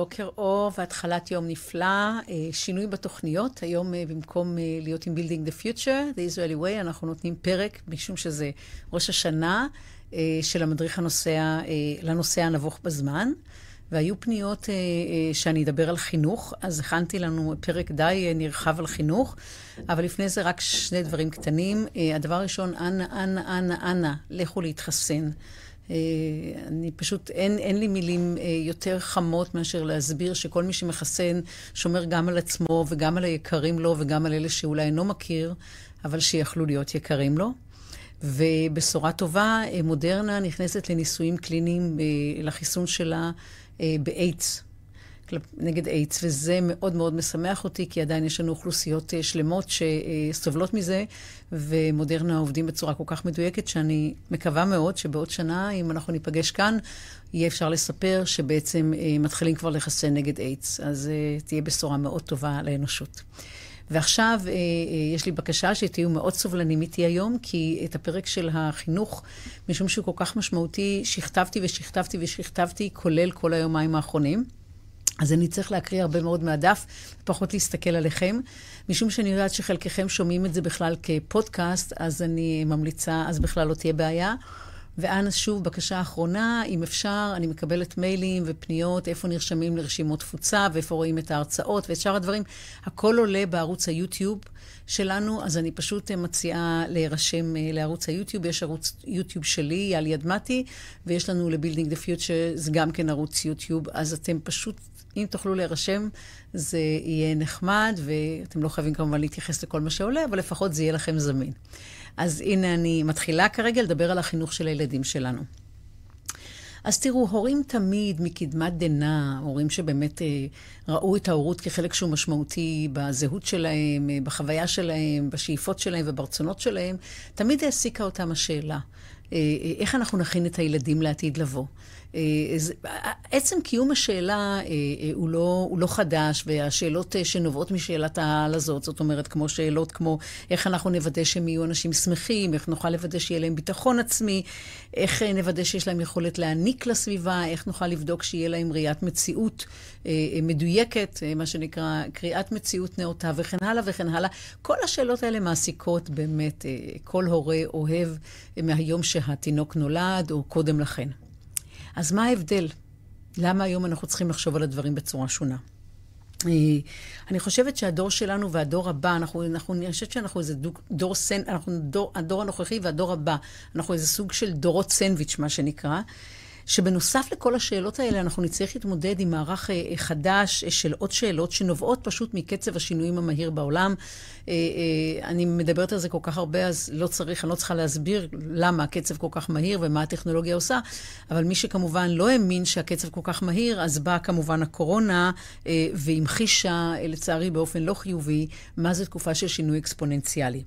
בוקר אור והתחלת יום נפלא, אה, שינוי בתוכניות. היום אה, במקום אה, להיות עם Building the Future, The Israeli Way, אנחנו נותנים פרק, משום שזה ראש השנה של המדריך הנוסע, לנוסע הנבוך בזמן. והיו פניות שאני אדבר על חינוך, אז הכנתי לנו פרק די נרחב על חינוך, אבל לפני זה רק שני דברים קטנים. הדבר הראשון, אנא, אנא, אנא, אנא, לכו להתחסן. אה, אני פשוט, אין, אין לי מילים אה, יותר חמות מאשר להסביר שכל מי שמחסן שומר גם על עצמו וגם על היקרים לו וגם על אלה שאולי אינו מכיר, אבל שיכלו להיות יקרים לו. ובשורה טובה, אה, מודרנה נכנסת לניסויים קליניים לחיסון שלה באיידס. נגד איידס, וזה מאוד מאוד משמח אותי, כי עדיין יש לנו אוכלוסיות שלמות שסובלות מזה, ומודרנה עובדים בצורה כל כך מדויקת, שאני מקווה מאוד שבעוד שנה, אם אנחנו ניפגש כאן, יהיה אפשר לספר שבעצם אה, מתחילים כבר לחסן נגד איידס. אז אה, תהיה בשורה מאוד טובה לאנושות. ועכשיו יש לי בקשה שתהיו מאוד סובלנים איתי היום, כי את הפרק של החינוך, משום שהוא כל כך משמעותי, שכתבתי ושכתבתי ושכתבתי, כולל כל היומיים האחרונים. אז אני צריך להקריא הרבה מאוד מהדף, פחות להסתכל עליכם. משום שאני יודעת שחלקכם שומעים את זה בכלל כפודקאסט, אז אני ממליצה, אז בכלל לא תהיה בעיה. ואנא שוב, בקשה אחרונה, אם אפשר, אני מקבלת מיילים ופניות, איפה נרשמים לרשימות תפוצה, ואיפה רואים את ההרצאות ואת שאר הדברים. הכל עולה בערוץ היוטיוב שלנו, אז אני פשוט מציעה להירשם אה, לערוץ היוטיוב. יש ערוץ יוטיוב שלי, על יד מתי, ויש לנו ל-Building the Future, זה גם כן ערוץ יוטיוב, אז אתם פשוט אם תוכלו להירשם, זה יהיה נחמד, ואתם לא חייבים כמובן להתייחס לכל מה שעולה, אבל לפחות זה יהיה לכם זמין. אז הנה אני מתחילה כרגע לדבר על החינוך של הילדים שלנו. אז תראו, הורים תמיד מקדמת דנא, הורים שבאמת אה, ראו את ההורות כחלק שהוא משמעותי בזהות שלהם, אה, בחוויה שלהם, בשאיפות שלהם וברצונות שלהם, תמיד העסיקה אותם השאלה, אה, אה, איך אנחנו נכין את הילדים לעתיד לבוא. אה, עצם קיום השאלה אה, אה, הוא לא, הוא לא חדש, והשאלות שנובעות משאלת העל הזאת, זאת אומרת, כמו שאלות כמו איך אנחנו נוודא שהם יהיו אנשים שמחים, איך נוכל לוודא שיהיה להם ביטחון עצמי, איך נוודא שיש להם יכולת להעניק לסביבה, איך נוכל לבדוק שיהיה להם ראיית מציאות מדויקת, מה שנקרא קריאת מציאות נאותה וכן הלאה וכן הלאה. כל השאלות האלה מעסיקות באמת כל הורה אוהב מהיום שהתינוק נולד או קודם לכן. אז מה ההבדל? למה היום אנחנו צריכים לחשוב על הדברים בצורה שונה? אה, אני חושבת שהדור שלנו והדור הבא, אנחנו, אנחנו, אני חושבת שאנחנו איזה דור, דור סן, אנחנו דור, הדור הנוכחי והדור הבא, אנחנו איזה סוג של דורות סנדוויץ', מה שנקרא. שבנוסף לכל השאלות האלה, אנחנו נצטרך להתמודד עם מערך אה, חדש אה, של עוד שאלות שנובעות פשוט מקצב השינויים המהיר בעולם. אה, אני מדברת על זה כל כך הרבה, אז לא צריך, אני לא צריכה להסביר למה הקצב כל כך מהיר ומה הטכנולוגיה עושה, אבל מי שכמובן לא האמין שהקצב כל כך מהיר, אז באה כמובן הקורונה והמחישה, לצערי באופן לא חיובי, מה זו תקופה של שינוי אקספוננציאלי.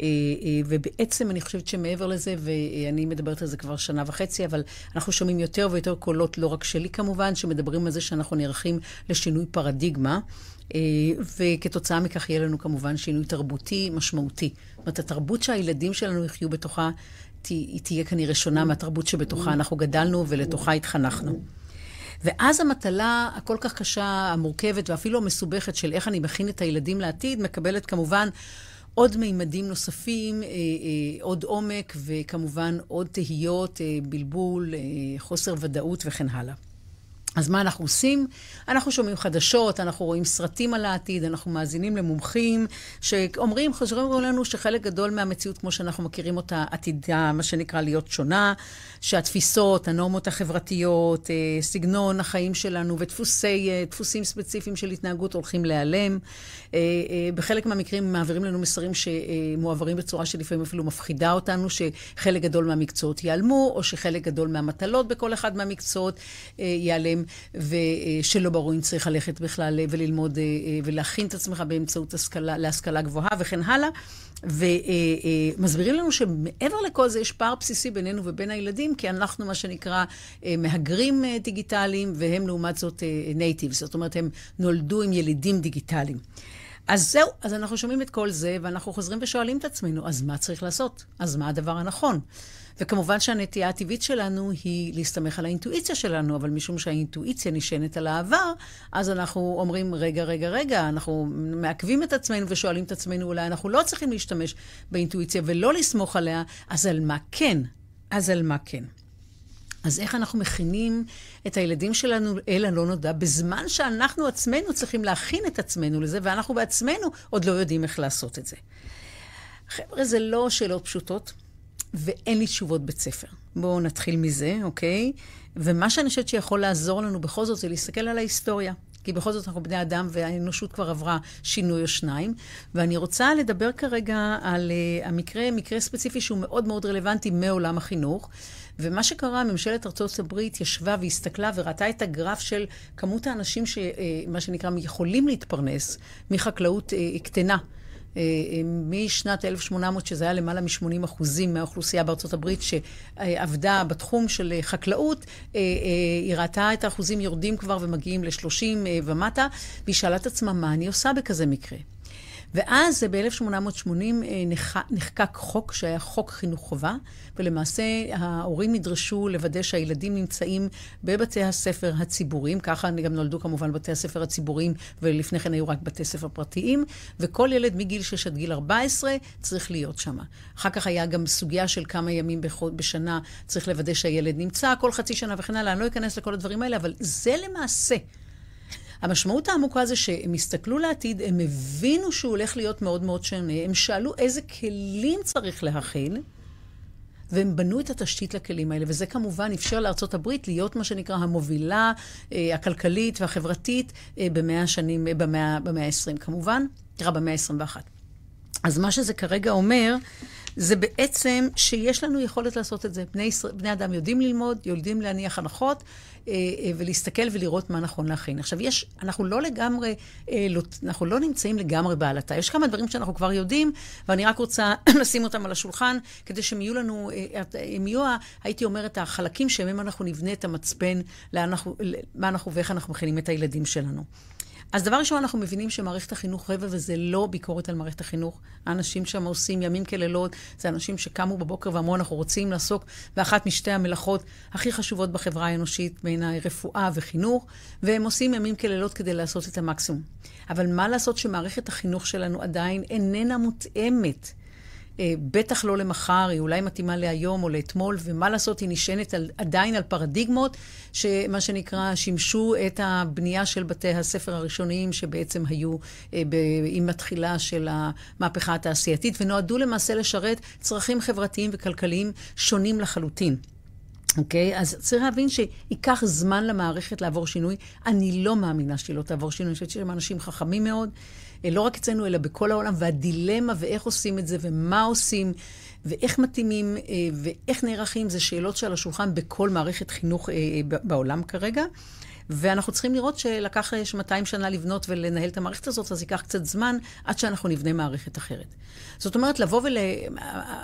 אה, אה, ובעצם אני חושבת שמעבר לזה, ואני מדברת על זה כבר שנה וחצי, אבל אנחנו שומעים יותר ויותר קולות, לא רק שלי כמובן, שמדברים על זה שאנחנו נערכים לשינוי פרדיגמה. אה, וכתוצאה מכך יהיה לנו כמובן שינוי תרבותי משמעותי. זאת אומרת, התרבות שהילדים שלנו יחיו בתוכה, היא תהיה כנראה שונה מהתרבות שבתוכה אנחנו גדלנו ולתוכה התחנכנו. ואז המטלה הכל כך קשה, המורכבת ואפילו המסובכת של איך אני מכין את הילדים לעתיד, מקבלת כמובן עוד מימדים נוספים, אה, אה, עוד עומק וכמובן עוד תהיות, אה, בלבול, חוסר ודאות וכן הלאה. אז מה אנחנו עושים? אנחנו שומעים חדשות, אנחנו רואים סרטים על העתיד, אנחנו מאזינים למומחים שאומרים, חוזרים לנו שחלק גדול מהמציאות, כמו שאנחנו מכירים אותה, עתידה, מה שנקרא, להיות שונה, שהתפיסות, הנורמות החברתיות, אה, סגנון החיים שלנו ודפוסי, אה, ספציפיים של התנהגות הולכים להיעלם. אה, בחלק מהמקרים מעבירים לנו מסרים שמועברים בצורה שלפעמים אפילו מפחידה אותנו, שחלק גדול מהמקצועות ייעלמו, או שחלק גדול מהמטלות בכל אחד מהמקצועות ייעלם. ושלא ברור אם צריך ללכת בכלל וללמוד ולהכין את עצמך באמצעות השכלה, להשכלה גבוהה וכן הלאה. ומסבירים לנו שמעבר לכל זה יש פער בסיסי בינינו ובין הילדים, כי אנחנו מה שנקרא מהגרים דיגיטליים, והם לעומת זאת נייטיב, זאת אומרת, הם נולדו עם ילידים דיגיטליים. אז זהו, אז אנחנו שומעים את כל זה, ואנחנו חוזרים ושואלים את עצמנו, אז מה צריך לעשות? אז מה הדבר הנכון? וכמובן שהנטייה הטבעית שלנו היא להסתמך על האינטואיציה שלנו, אבל משום שהאינטואיציה נשענת על העבר, אז אנחנו אומרים, רגע, רגע, רגע, אנחנו מעכבים את עצמנו ושואלים את עצמנו, אולי אנחנו לא צריכים להשתמש באינטואיציה ולא לסמוך עליה, אז על מה כן? אז על מה כן? אז איך אנחנו מכינים את הילדים שלנו אל הלא נודע, בזמן שאנחנו עצמנו צריכים להכין את עצמנו לזה, ואנחנו בעצמנו עוד לא יודעים איך לעשות את זה. חבר'ה, זה לא שאלות פשוטות, ואין לי תשובות בית ספר. בואו נתחיל מזה, אוקיי? ומה שאני חושבת שיכול לעזור לנו בכל זאת זה להסתכל על ההיסטוריה. כי בכל זאת אנחנו בני אדם והאנושות כבר עברה שינוי או שניים. ואני רוצה לדבר כרגע על uh, המקרה, מקרה ספציפי שהוא מאוד מאוד רלוונטי מעולם החינוך. ומה שקרה, ממשלת ארצות הברית ישבה והסתכלה וראתה את הגרף של כמות האנשים שמה אה, שנקרא יכולים להתפרנס מחקלאות uh, קטנה. אה, אה, משנת 1800, שזה היה למעלה מ-80 אחוזים מהאוכלוסייה בארצות הברית שעבדה בתחום של חקלאות, אה, היא ראתה את האחוזים יורדים כבר ומגיעים ל-30 ומטה, והיא שאלה את עצמה, מה אני עושה בכזה מקרה? ואז ב-1880 אה, נחקק חוק שהיה חוק חינוך חובה, ולמעשה ההורים נדרשו לוודא שהילדים נמצאים בבתי הספר הציבוריים, ככה גם נולדו כמובן בתי הספר הציבוריים, ולפני כן היו רק בתי ספר פרטיים, וכל ילד מגיל 6 עד גיל 14 צריך להיות שם. אחר כך היה גם סוגיה של כמה ימים בשנה צריך לוודא שהילד נמצא, כל חצי שנה וכן הלאה. אני לא אכנס לכל הדברים האלה, אבל זה למעשה המשמעות העמוקה זה שהם הסתכלו לעתיד, הם הבינו שהוא הולך להיות מאוד מאוד שונה, הם שאלו איזה כלים צריך להכין, והם בנו את התשתית לכלים האלה, וזה כמובן אפשר הברית להיות מה שנקרא המובילה אה, הכלכלית והחברתית אה, במאה השנים, אה, במאה, במאה ה-20 כמובן, תראה, במאה ה-21. אז מה שזה כרגע אומר, זה בעצם שיש לנו יכולת לעשות את זה. בני, ישראל, בני אדם יודעים ללמוד, יודעים להניח הנחות, אה, אה, ולהסתכל ולראות מה נכון להכין. עכשיו, יש, אנחנו לא לגמרי, אה, לא, אנחנו לא נמצאים לגמרי בעלתה. יש כמה דברים שאנחנו כבר יודעים, ואני רק רוצה לשים אותם על השולחן, כדי שהם יהיו לנו, הם יהיו, הייתי אומרת, החלקים שמהם אנחנו נבנה את המצפן, אנחנו, מה אנחנו ואיך אנחנו מכינים את הילדים שלנו. אז דבר ראשון, אנחנו מבינים שמערכת החינוך רבע, וזה לא ביקורת על מערכת החינוך. האנשים שם עושים ימים כלילות, זה אנשים שקמו בבוקר ואמרו, אנחנו רוצים לעסוק באחת משתי המלאכות הכי חשובות בחברה האנושית, בעיניי רפואה וחינוך, והם עושים ימים כלילות כדי לעשות את המקסימום. אבל מה לעשות שמערכת החינוך שלנו עדיין איננה מותאמת בטח לא למחר, היא אולי מתאימה להיום או לאתמול, ומה לעשות, היא נשענת על, עדיין על פרדיגמות, שמה שנקרא, שימשו את הבנייה של בתי הספר הראשוניים שבעצם היו אה, ב, עם התחילה של המהפכה התעשייתית, ונועדו למעשה לשרת צרכים חברתיים וכלכליים שונים לחלוטין. אוקיי? Okay, אז צריך להבין שייקח זמן למערכת לעבור שינוי. אני לא מאמינה שהיא לא תעבור שינוי, אני חושבת שהם אנשים חכמים מאוד. אה, לא רק אצלנו, אלא בכל העולם, והדילמה ואיך עושים את זה ומה עושים. ואיך מתאימים אה, ואיך נערכים, זה שאלות שעל השולחן בכל מערכת חינוך אה, בעולם כרגע. ואנחנו צריכים לראות שלקח 200 שנה לבנות ולנהל את המערכת הזאת, אז ייקח קצת זמן עד שאנחנו נבנה מערכת אחרת. זאת אומרת, לבוא ול...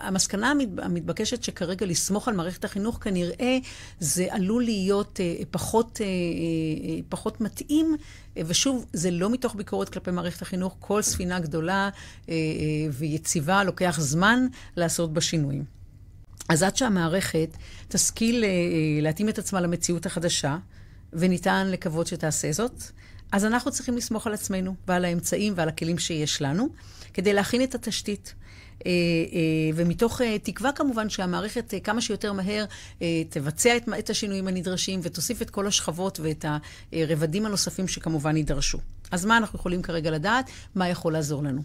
המסקנה המתבקשת שכרגע לסמוך על מערכת החינוך, כנראה זה עלול להיות אה, פחות, אה, אה, פחות מתאים. ושוב, זה לא מתוך ביקורת כלפי מערכת החינוך. כל ספינה גדולה ויציבה לוקח זמן לעשות בה שינויים. אז עד שהמערכת תשכיל להתאים את עצמה למציאות החדשה, וניתן לקוות שתעשה זאת, אז אנחנו צריכים לסמוך על עצמנו ועל האמצעים ועל הכלים שיש לנו, כדי להכין את התשתית. אה, אה, ומתוך אה, תקווה כמובן שהמערכת כמה שיותר מהר תבצע את השינויים הנדרשים ותוסיף את כל השכבות ואת הרבדים הנוספים שכמובן יידרשו. אז מה אנחנו יכולים כרגע לדעת? מה יכול לעזור לנו?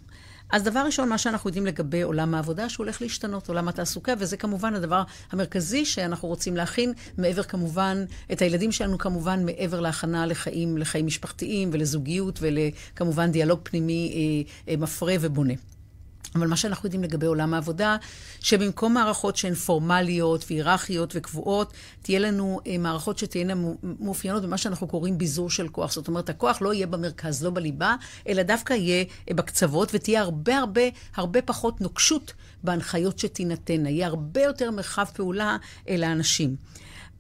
אז דבר ראשון, מה שאנחנו יודעים לגבי עולם העבודה, שהוא הולך להשתנות, עולם התעסוקה, וזה כמובן הדבר המרכזי שאנחנו רוצים להכין, מעבר כמובן, את הילדים שלנו כמובן, מעבר להכנה לחיים, לחיים משפחתיים ולזוגיות ולכמובן דיאלוג פנימי אה, אה, מפרה ובונה. אבל מה שאנחנו יודעים לגבי עולם העבודה, שבמקום מערכות שהן פורמליות והיררכיות וקבועות, תהיה לנו אה, מערכות שתהיינה מאופיינות במה שאנחנו קוראים ביזור של כוח. זאת אומרת, הכוח לא יהיה במרכז, לא בליבה, אלא דווקא יהיה אה, בקצוות, ותהיה הרבה הרבה הרבה פחות נוקשות בהנחיות שתינתנה. יהיה הרבה יותר מרחב פעולה אל האנשים.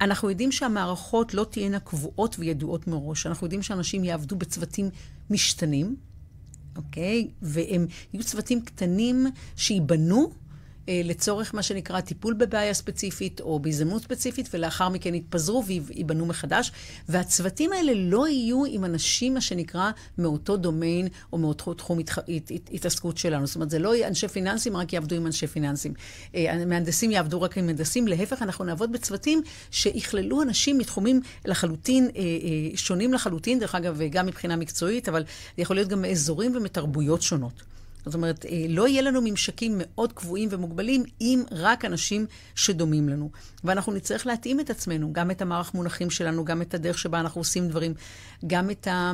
אנחנו יודעים שהמערכות לא תהיינה קבועות וידועות מראש. אנחנו יודעים שאנשים יעבדו בצוותים משתנים. אוקיי? והם יהיו צוותים קטנים שייבנו לצורך מה שנקרא טיפול בבעיה ספציפית או בהזדמנות ספציפית, ולאחר מכן יתפזרו וייבנו מחדש. והצוותים האלה לא יהיו עם אנשים, מה שנקרא, מאותו דומיין או מאותו תחום התח... הת... הת... התעסקות שלנו. זאת אומרת, זה לא אנשי פיננסים, רק יעבדו עם אנשי פיננסים. אה, מהנדסים יעבדו רק עם מהנדסים, להפך, אנחנו נעבוד בצוותים שיכללו אנשים מתחומים לחלוטין, אה, שונים לחלוטין, דרך אגב, גם מבחינה מקצועית, אבל יכול להיות גם מאזורים ומתרבויות שונות. זאת אומרת, אה, לא יהיה לנו ממשקים מאוד קבועים ומוגבלים עם רק אנשים שדומים לנו. ואנחנו נצטרך להתאים את עצמנו, גם את המערך מונחים שלנו, גם את הדרך שבה אנחנו עושים דברים, גם את ה...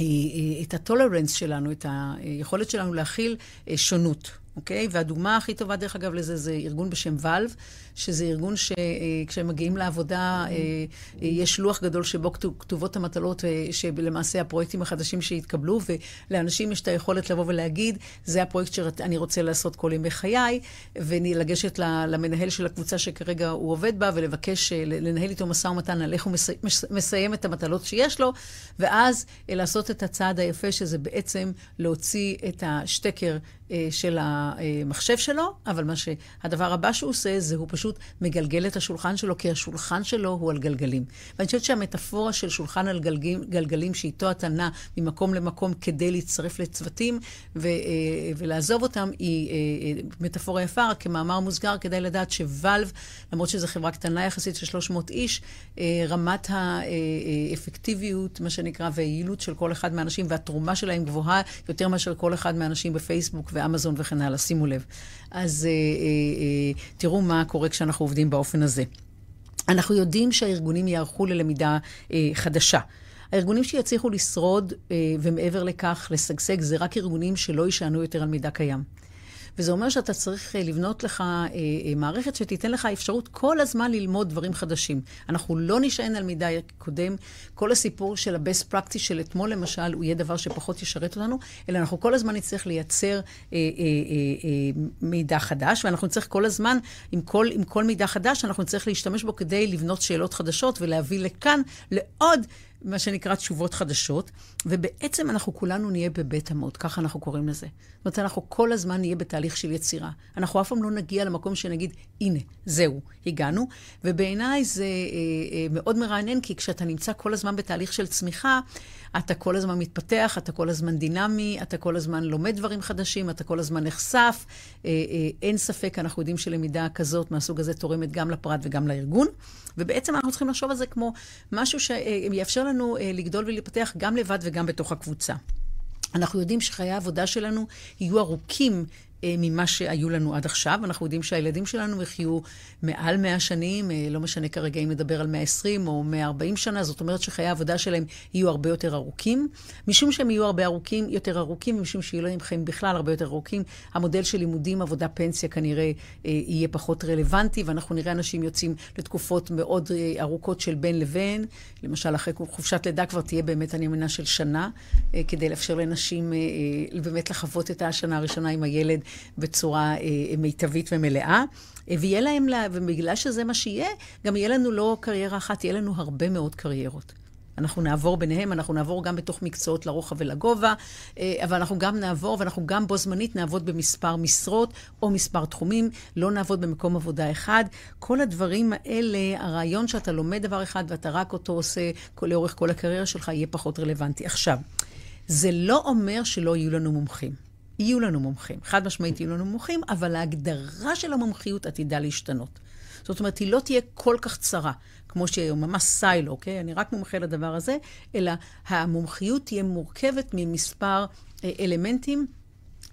אה, אה, את הטולרנס שלנו, את היכולת שלנו להכיל שונות. אוקיי? והדוגמה הכי טובה, דרך אגב, לזה זה ארגון בשם ואלב, שזה ארגון שכשהם מגיעים לעבודה, אה, אה, יש לוח גדול שבו כתובות המטלות, אה, שלמעשה הפרויקטים החדשים שהתקבלו, ולאנשים יש את היכולת לבוא ולהגיד, זה הפרויקט שאני רוצה לעשות כל ימי חיי, ולגשת למנהל של הקבוצה שכרגע הוא עובד בה, ולבקש לנהל איתו משא ומתן על איך הוא מסיים את המטלות שיש לו, ואז לעשות את הצעד היפה, שזה בעצם להוציא את השטקר של המחשב שלו, אבל מה שהדבר הבא שהוא עושה, זה הוא פשוט מגלגל את השולחן שלו, כי השולחן שלו הוא על גלגלים. ואני חושבת שהמטאפורה של שולחן על גלגלים, גלגלים, שאיתו אתה נע ממקום למקום כדי להצטרף לצוותים ו, אה, ולעזוב אותם, היא אה, אה, מטאפורה יפה, רק כמאמר מוסגר, כדאי לדעת שוואלב, למרות שזו חברה קטנה יחסית של 300 איש, רמת האפקטיביות, מה שנקרא, והיעילות של כל אחד מהאנשים והתרומה שלהם גבוהה יותר מאשר כל אחד מהאנשים בפייסבוק ואמזון וכן הלאה. שימו לב. אז תראו מה קורה כשאנחנו עובדים באופן הזה. אנחנו יודעים שהארגונים יערכו ללמידה אה, חדשה. הארגונים שיצליחו לשרוד, אה, ומעבר לכך, לשגשג, זה רק ארגונים שלא יישענו יותר על מידע קיים. וזה אומר שאתה צריך אה, לבנות לך אה, אה, מערכת שתיתן לך אפשרות כל הזמן ללמוד דברים חדשים. אנחנו לא נשען על מידע קודם. כל הסיפור של ה-best practice של אתמול, למשל, הוא יהיה דבר שפחות ישרת אותנו, אלא אנחנו כל הזמן נצטרך לייצר מידע חדש, ואנחנו נצטרך כל הזמן, עם כל, עם כל מידע חדש, אנחנו נצטרך להשתמש בו כדי לבנות שאלות חדשות ולהביא לכאן לעוד... מה שנקרא תשובות חדשות, ובעצם אנחנו כולנו נהיה בבית המוד, ככה אנחנו קוראים לזה. זאת אומרת, אנחנו כל הזמן נהיה בתהליך של יצירה. אנחנו אף פעם לא נגיע למקום שנגיד, הנה, זהו, הגענו. ובעיניי זה אה, אה, מאוד מרענן, כי כשאתה נמצא כל הזמן בתהליך של צמיחה, אתה כל הזמן מתפתח, אתה כל הזמן דינמי, אתה כל הזמן לומד דברים חדשים, אתה כל הזמן נחשף. אה, אה, אין ספק, אנחנו יודעים שלמידה כזאת מהסוג הזה תורמת גם לפרט וגם לארגון. ובעצם אנחנו צריכים לחשוב על זה כמו משהו שיאפשר לנו אה, לגדול ולהתפתח גם לבד וגם בתוך הקבוצה. אנחנו יודעים שחיי העבודה שלנו יהיו ארוכים ממה שהיו לנו עד עכשיו. אנחנו יודעים שהילדים שלנו יחיו מעל 100 שנים, אה, לא משנה כרגע אם נדבר על 120 או 140 שנה, זאת אומרת שחיי העבודה שלהם יהיו הרבה יותר ארוכים. משום שהם יהיו הרבה ארוכים, יותר ארוכים, ומשום שיהיו להם חיים בכלל הרבה יותר ארוכים, המודל של לימודים, עבודה, פנסיה כנראה אה, יהיה פחות רלוונטי, ואנחנו נראה אנשים יוצאים לתקופות מאוד ארוכות של בין לבין. למשל, אחרי חופשת לידה כבר תהיה באמת, אני מאמינה, של שנה, כדי לאפשר לנשים באמת לחוות את השנה הראשונה עם הילד בצורה אה, מיטבית ומלאה. אה, ויהיה להם, לה, ובגלל שזה מה שיהיה, גם יהיה לנו לא קריירה אחת, יהיה לנו הרבה מאוד קריירות. אנחנו נעבור ביניהם, אנחנו נעבור גם בתוך מקצועות לרוחב ולגובה, אה, אבל אנחנו גם נעבור, ואנחנו גם בו זמנית נעבוד במספר משרות או מספר תחומים, לא נעבוד במקום עבודה אחד. כל הדברים האלה, הרעיון שאתה לומד דבר אחד ואתה רק אותו עושה לאורך כל הקריירה שלך, יהיה פחות רלוונטי. עכשיו, זה לא אומר שלא יהיו לנו מומחים. יהיו לנו מומחים. חד משמעית יהיו לנו מומחים, אבל ההגדרה של המומחיות עתידה להשתנות. זאת אומרת, היא לא תהיה כל כך צרה, כמו שהיא היום, ממש סיילו, אוקיי? אני רק מומחה לדבר הזה, אלא המומחיות תהיה מורכבת ממספר אה, אלמנטים.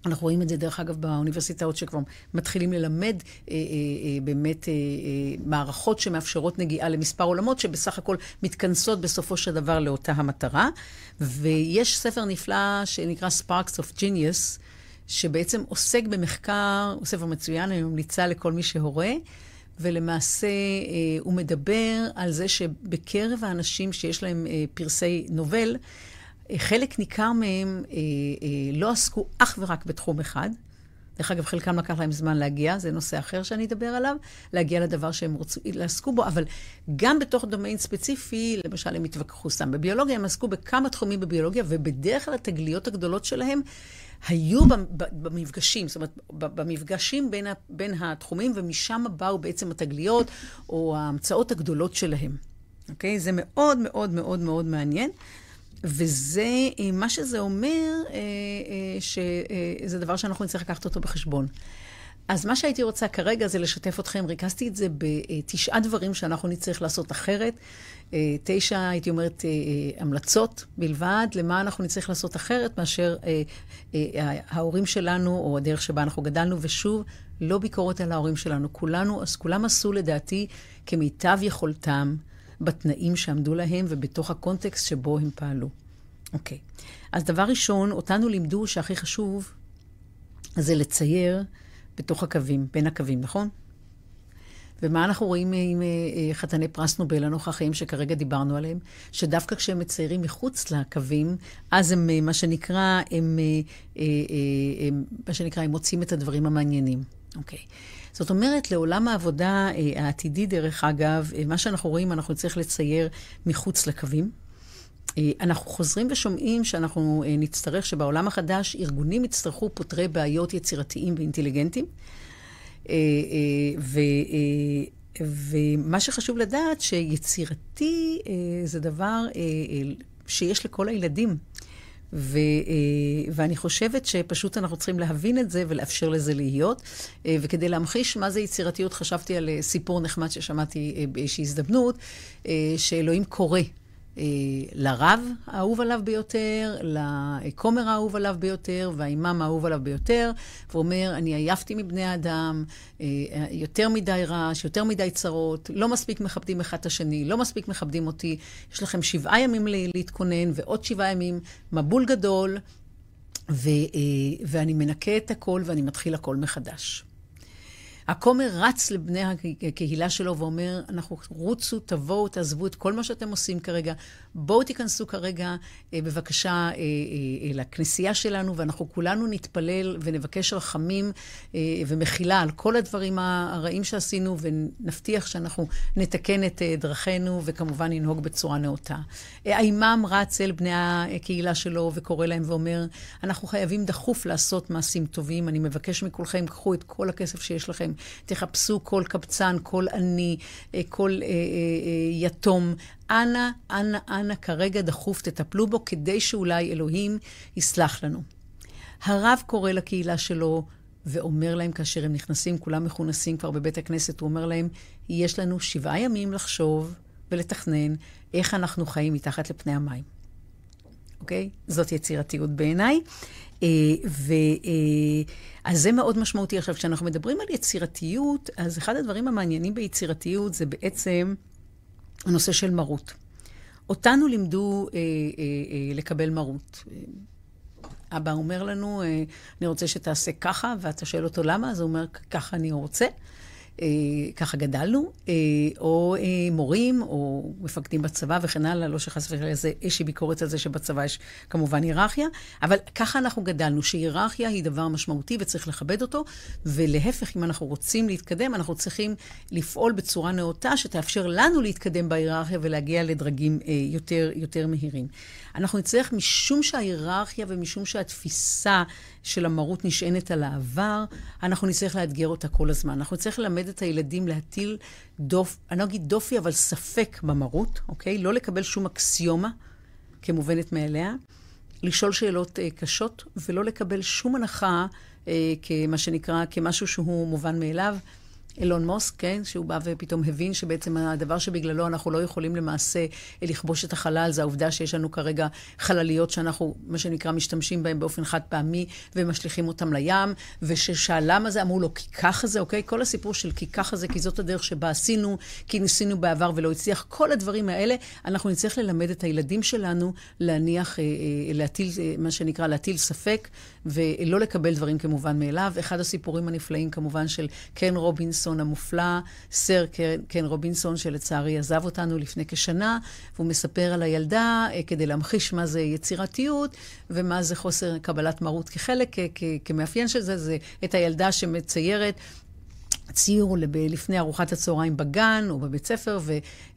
אנחנו רואים את זה, דרך אגב, באוניברסיטאות שכבר מתחילים ללמד אה, אה, אה, באמת אה, אה, מערכות שמאפשרות נגיעה למספר עולמות, שבסך הכל מתכנסות בסופו של דבר לאותה המטרה. ויש ספר נפלא שנקרא Sparks of Genius, שבעצם עוסק במחקר, הוא ספר מצוין, אני ממליצה לכל מי שהורה, ולמעשה אה, הוא מדבר על זה שבקרב האנשים שיש להם אה, פרסי נובל, אה, חלק ניכר מהם אה, אה, לא עסקו אך ורק בתחום אחד, דרך אגב, חלקם לקח להם זמן להגיע, זה נושא אחר שאני אדבר עליו, להגיע לדבר שהם רוצו לעסקו בו, אבל גם בתוך דומיין ספציפי, למשל, הם התווכחו סתם בביולוגיה, הם עסקו בכמה תחומים בביולוגיה, ובדרך כלל התגליות הגדולות שלהם היו במפגשים, זאת אומרת, במפגשים בין, בין התחומים, ומשם באו בעצם התגליות או ההמצאות הגדולות שלהם. אוקיי? זה מאוד מאוד מאוד מאוד מעניין. וזה, אה, מה שזה אומר, אה, אה, שזה דבר שאנחנו נצטרך לקחת אותו בחשבון. אז מה שהייתי רוצה כרגע זה לשתף אתכם, ריכזתי את זה בתשעה דברים שאנחנו נצטרך לעשות אחרת. תשע, הייתי אומרת, המלצות בלבד, למה אנחנו נצטרך לעשות אחרת מאשר ההורים שלנו, או הדרך שבה אנחנו גדלנו, ושוב, לא ביקורת על ההורים שלנו. כולנו, אז כולם עשו לדעתי כמיטב יכולתם. בתנאים שעמדו להם ובתוך הקונטקסט שבו הם פעלו. אוקיי. אז דבר ראשון, אותנו לימדו שהכי חשוב זה לצייר בתוך הקווים, בין הקווים, נכון? ומה אנחנו רואים עם אה, חתני פרס נובל הנוכחים שכרגע דיברנו עליהם? שדווקא כשהם מציירים מחוץ לקווים, אז הם, אה, מה שנקרא, הם, אה, הם, מה שנקרא, הם מוצאים את הדברים המעניינים. אוקיי. זאת אומרת, לעולם העבודה אה, העתידי, דרך אגב, אה, מה שאנחנו רואים, אנחנו נצטרך לצייר מחוץ לקווים. אה, אנחנו חוזרים ושומעים שאנחנו נצטרך, שבעולם החדש ארגונים יצטרכו פותרי בעיות יצירתיים ואינטליגנטיים. ו, ומה שחשוב לדעת, שיצירתי זה דבר שיש לכל הילדים. ו, אה, ואני חושבת שפשוט אנחנו צריכים להבין את זה ולאפשר לזה להיות. אה, וכדי להמחיש מה זה יצירתיות, חשבתי על אה, סיפור נחמד ששמעתי באיזושהי הזדמנות, שאלוהים קורא אה, לרב האהוב עליו ביותר, לכומר האהוב עליו ביותר, והאימאם האהוב עליו ביותר, ואומר, אני עייפתי מבני האדם, אה, יותר מדי רעש, יותר מדי צרות, לא מספיק מכבדים אחד את השני, לא מספיק מכבדים אותי, יש לכם שבעה ימים להתכונן ועוד שבעה ימים, מבול גדול, ו, אה, ואני מנקה את הכל ואני מתחיל הכל מחדש. הכומר רץ לבני הקהילה שלו ואומר, אנחנו רוצו, תבואו, תעזבו את כל מה שאתם עושים כרגע, בואו תיכנסו כרגע אה, בבקשה אה, אה, לכנסייה שלנו, ואנחנו כולנו נתפלל ונבקש רחמים ומחילה על כל הדברים הרעים שעשינו, ונבטיח שאנחנו נתקן את דרכינו, וכמובן ננהוג בצורה נאותה. האימאם רץ אל בני הקהילה שלו וקורא להם ואומר, אנחנו חייבים דחוף לעשות מעשים טובים, אני מבקש מכולכם, קחו את כל הכסף שיש לכם, תחפשו כל קבצן, כל עני, כל יתום. אנא, אנא, אנא, כרגע דחוף תטפלו בו, כדי שאולי אלוהים יסלח לנו. הרב קורא לקהילה שלו ואומר להם, כאשר הם נכנסים, כולם מכונסים כבר בבית הכנסת, הוא אומר להם, יש לנו שבעה ימים לחשוב ולתכנן איך אנחנו חיים מתחת לפני המים. אוקיי? זאת יצירתיות בעיניי. אה, ו... אה, אז זה מאוד משמעותי. עכשיו, כשאנחנו מדברים על יצירתיות, אז אחד הדברים המעניינים ביצירתיות זה בעצם הנושא של מרות. אותנו לימדו אה, אה, אה, לקבל מרות. אבא אומר לנו, אה, אני רוצה שתעשה ככה, ואתה שואל אותו למה, אז הוא אומר, ככה אני רוצה. אה, ככה גדלנו, אה, או אה, מורים, או מפקדים בצבא וכן הלאה, לא שחס וחלילה איזה איזושהי ביקורת על זה שבצבא יש כמובן היררכיה, אבל ככה אנחנו גדלנו, שהיררכיה היא דבר משמעותי וצריך לכבד אותו, ולהפך, אם אנחנו רוצים להתקדם, אנחנו צריכים לפעול בצורה נאותה שתאפשר לנו להתקדם בהיררכיה ולהגיע לדרגים יותר, יותר מהירים. אנחנו נצטרך, משום שההיררכיה ומשום שהתפיסה של המרות נשענת על העבר, אנחנו נצטרך לאתגר אותה כל הזמן. אנחנו נצטרך ללמד את הילדים להטיל דופ, אני לא אגיד דופי, אבל ספק במרות, אוקיי? לא לקבל שום אקסיומה כמובנת מאליה, לשאול שאלות אה, קשות ולא לקבל שום הנחה אה, כמה שנקרא, כמשהו שהוא מובן מאליו. אילון מוסק, כן, שהוא בא ופתאום הבין שבעצם הדבר שבגללו אנחנו לא יכולים למעשה לכבוש את החלל, זה העובדה שיש לנו כרגע חלליות שאנחנו, מה שנקרא, משתמשים בהן באופן חד פעמי ומשליכים אותם לים, וששאל למה זה, אמרו לו, כי ככה זה, אוקיי? כל הסיפור של כי ככה זה, כי זאת הדרך שבה עשינו, כי ניסינו בעבר ולא הצליח, כל הדברים האלה, אנחנו נצטרך ללמד את הילדים שלנו להניח, אה, אה, להטיל, אה, מה שנקרא, להטיל ספק ולא לקבל דברים כמובן מאליו. אחד הסיפורים הנפלאים כמובן של קן רובינס, רובינסון המופלא, סר קן, קן רובינסון, שלצערי עזב אותנו לפני כשנה, והוא מספר על הילדה אה, כדי להמחיש מה זה יצירתיות ומה זה חוסר קבלת מרות כחלק, כמאפיין של זה, זה את הילדה שמציירת ציור לפני ארוחת הצהריים בגן או בבית ספר,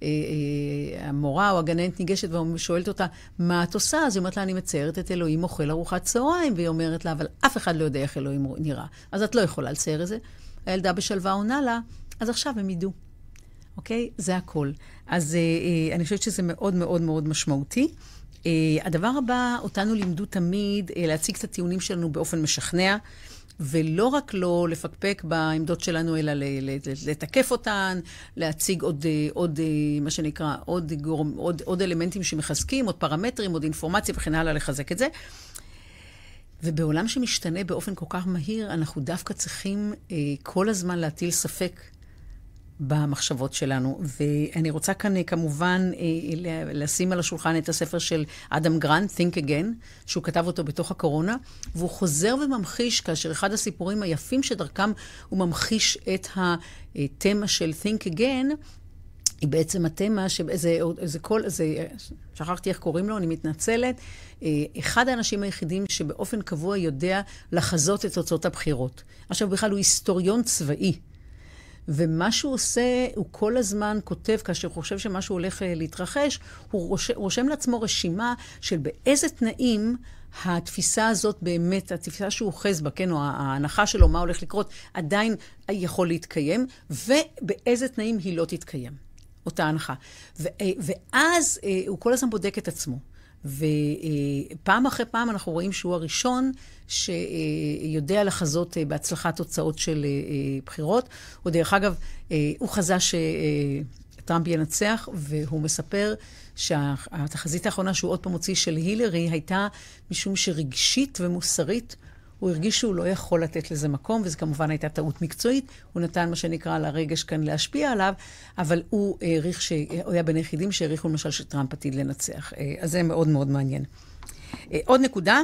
והמורה או הגננת ניגשת ושואלת אותה, מה את עושה? אז היא אומרת לה, אני מציירת את אלוהים אוכל ארוחת צהריים, והיא אומרת לה, אבל אף אחד לא יודע איך אלוהים נראה, אז את לא יכולה לצייר את זה. הילדה בשלווה עונה לה, אז עכשיו הם ידעו. אוקיי? זה הכל. אז אה, אני חושבת שזה מאוד מאוד מאוד משמעותי. Uh, הדבר הבא, אותנו לימדו תמיד uh, להציג את הטיעונים שלנו באופן משכנע. ולא רק לא לפקפק בעמדות שלנו, אלא לתקף אותן, להציג עוד, אה, עוד אה, מה שנקרא, עוד, גורם, עוד, עוד אלמנטים שמחזקים, עוד פרמטרים, עוד אינפורמציה וכן הלאה, לחזק את זה. ובעולם שמשתנה באופן כל כך מהיר, אנחנו דווקא צריכים אה, כל הזמן להטיל ספק במחשבות שלנו. ואני רוצה כאן אה, כמובן אה, לשים על השולחן את הספר של אדם גרנט, Think Again, שהוא כתב אותו בתוך הקורונה, והוא חוזר וממחיש, כאשר אחד הסיפורים היפים שדרכם הוא ממחיש את התמה של Think Again, היא בעצם התמה שזה זה כל, זה, שכחתי איך קוראים לו, אני מתנצלת. אה, אחד האנשים היחידים שבאופן קבוע יודע לחזות את תוצאות הבחירות. עכשיו, בכלל הוא היסטוריון צבאי. ומה שהוא עושה, הוא כל הזמן כותב, כאשר הוא חושב שמשהו הולך אה, להתרחש, הוא רושם, רושם לעצמו רשימה של באיזה תנאים התפיסה הזאת באמת, התפיסה שהוא אוחז בה, כן, או ההנחה שלו, מה הולך לקרות, עדיין יכול להתקיים, ובאיזה תנאים היא לא תתקיים, אותה הנחה. ו, אה, ואז אה, הוא כל הזמן בודק את עצמו. ופעם אחרי פעם אנחנו רואים שהוא הראשון שיודע לחזות אה, בהצלחת תוצאות של אה, בחירות. הוא דרך אגב, אה, הוא חזה שטראמפ ינצח, והוא מספר שהתחזית האחרונה שהוא עוד פעם הוציא של הילרי הייתה משום שרגשית ומוסרית הוא הרגיש שהוא לא יכול לתת לזה מקום, וזו כמובן הייתה טעות מקצועית. הוא נתן מה שנקרא לרגש כאן להשפיע עליו, אבל הוא העריך, ש... הוא היה בין היחידים שהעריכו למשל שטראמפ עתיד לנצח. אז זה מאוד מאוד מעניין. עוד נקודה,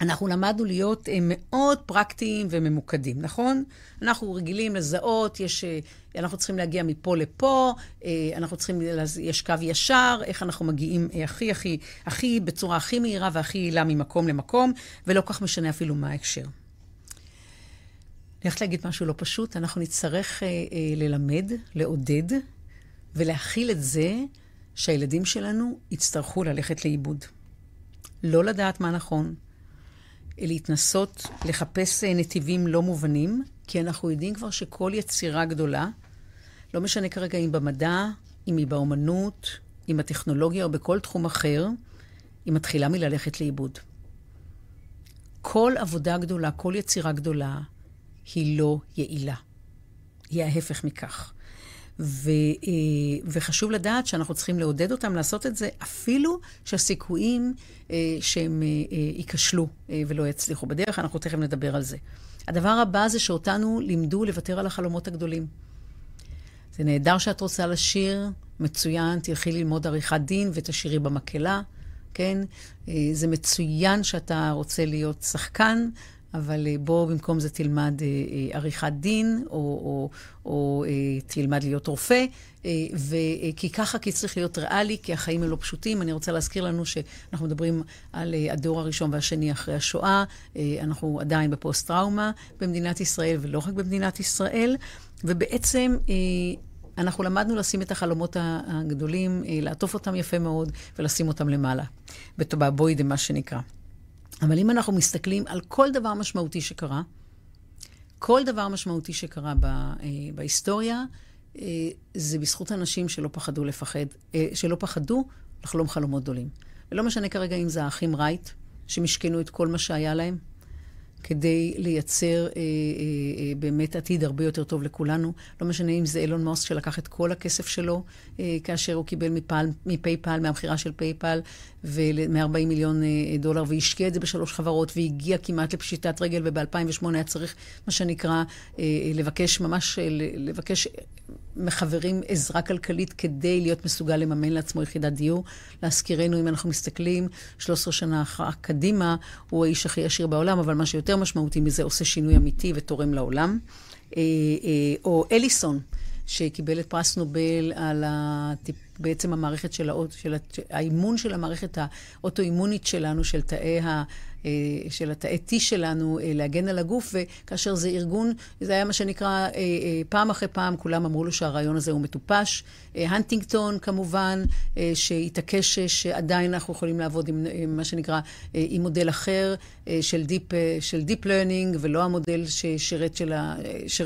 אנחנו למדנו להיות אה, מאוד פרקטיים וממוקדים, נכון? אנחנו רגילים לזהות, יש, אה, אנחנו צריכים להגיע מפה לפה, אה, אנחנו צריכים, יש קו ישר, איך אנחנו מגיעים הכי, הכי, הכי, בצורה הכי מהירה והכי יעילה ממקום למקום, ולא כך משנה אפילו מה ההקשר. אני הולכת להגיד משהו לא פשוט, אנחנו נצטרך ללמד, לעודד ולהכיל את זה שהילדים שלנו יצטרכו ללכת לאיבוד. לא לדעת מה נכון, להתנסות לחפש אה, נתיבים לא מובנים, כי אנחנו יודעים כבר שכל יצירה גדולה, לא משנה כרגע אם במדע, אם היא באומנות, אם בטכנולוגיה או בכל תחום אחר, היא מתחילה מללכת לאיבוד. כל עבודה גדולה, כל יצירה גדולה, היא לא יעילה. היא ההפך מכך. ו, אה, וחשוב לדעת שאנחנו צריכים לעודד אותם לעשות את זה, אפילו שהסיכויים אה, שהם אה, ייכשלו ולא יצליחו בדרך, אנחנו תכף נדבר על זה. הדבר הבא זה שאותנו לימדו לוותר על החלומות הגדולים. זה נהדר שאת רוצה לשיר, מצוין, תלכי ללמוד עריכת דין ותשאירי במקהלה, כן? זה מצוין שאתה רוצה להיות שחקן, אבל אה, בוא במקום זה תלמד אה, אה, עריכת דין, או, או, או תלמד להיות רופא, כי ככה, כי צריך להיות ריאלי, כי החיים הם לא פשוטים. אני רוצה להזכיר לנו שאנחנו מדברים על הדור הראשון והשני אחרי השואה, אנחנו עדיין בפוסט-טראומה במדינת ישראל, ולא רק במדינת ישראל, ובעצם... אנחנו למדנו לשים את החלומות הגדולים, לעטוף אותם יפה מאוד ולשים אותם למעלה, בבוידם, מה שנקרא. אבל אם אנחנו מסתכלים על כל דבר משמעותי שקרה, כל דבר משמעותי שקרה ב, אה, בהיסטוריה, אה, זה בזכות אנשים שלא פחדו לפחד, אה, שלא פחדו לחלום חלומות גדולים. ולא משנה כרגע אם זה האחים רייט, שמשכנו את כל מה שהיה להם, כדי לייצר אה, אה, אה, באמת עתיד הרבה יותר טוב לכולנו. לא משנה אם זה אילון מאסק שלקח את כל הכסף שלו אה, כאשר הוא קיבל מפל, מ PayPal, מהמכירה של PayPal, ו-140 מיליון אה, דולר, והשקיע את זה בשלוש חברות, והגיע כמעט לפשיטת רגל, וב-2008 היה צריך, מה שנקרא, אה, לבקש ממש, לבקש... מחברים עזרה כלכלית כדי להיות מסוגל לממן לעצמו יחידת דיור. להזכירנו, אם אנחנו מסתכלים 13 שנה אחר קדימה, הוא האיש הכי עשיר בעולם, אבל מה שיותר משמעותי מזה, עושה שינוי אמיתי ותורם לעולם. אה, אה, או אליסון, שקיבל את פרס נובל על הטיפ... בעצם המערכת של, האות, של האימון של המערכת האוטואימונית שלנו, של תאי ה... אה, של התאי T שלנו אה, להגן על הגוף, וכאשר זה ארגון, זה היה מה שנקרא, אה, פעם אחרי פעם כולם אמרו לו שהרעיון הזה הוא מטופש. הינטון כמובן, שהתעקש שעדיין אנחנו יכולים לעבוד עם מה שנקרא, עם מודל אחר של deep, של deep learning, ולא המודל ששירת של ה,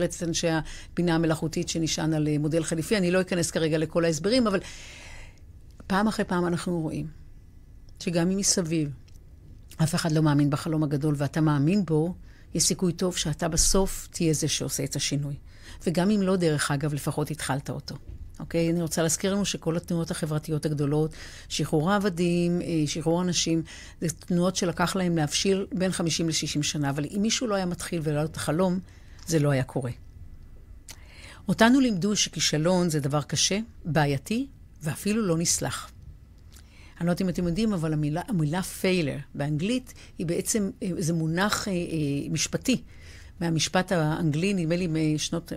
את אנשי הבינה המלאכותית שנשען על מודל חליפי. אני לא אכנס כרגע לכל ההסברים, אבל פעם אחרי פעם אנחנו רואים שגם אם מסביב אף אחד לא מאמין בחלום הגדול ואתה מאמין בו, יש סיכוי טוב שאתה בסוף תהיה זה שעושה את השינוי. וגם אם לא, דרך אגב, לפחות התחלת אותו. אוקיי? אני רוצה להזכיר לנו שכל התנועות החברתיות הגדולות, שחרור העבדים, אה, שחרור הנשים, זה תנועות שלקח להם להבשיל בין 50 ל-60 שנה, אבל אם מישהו לא היה מתחיל ולא היה לו את החלום, זה לא היה קורה. אותנו לימדו שכישלון זה דבר קשה, בעייתי, ואפילו לא נסלח. אני לא יודעת אם אתם יודעים, אבל המילה, המילה failure באנגלית היא בעצם, זה מונח אה, אה, משפטי. מהמשפט האנגלי, נדמה לי משנות,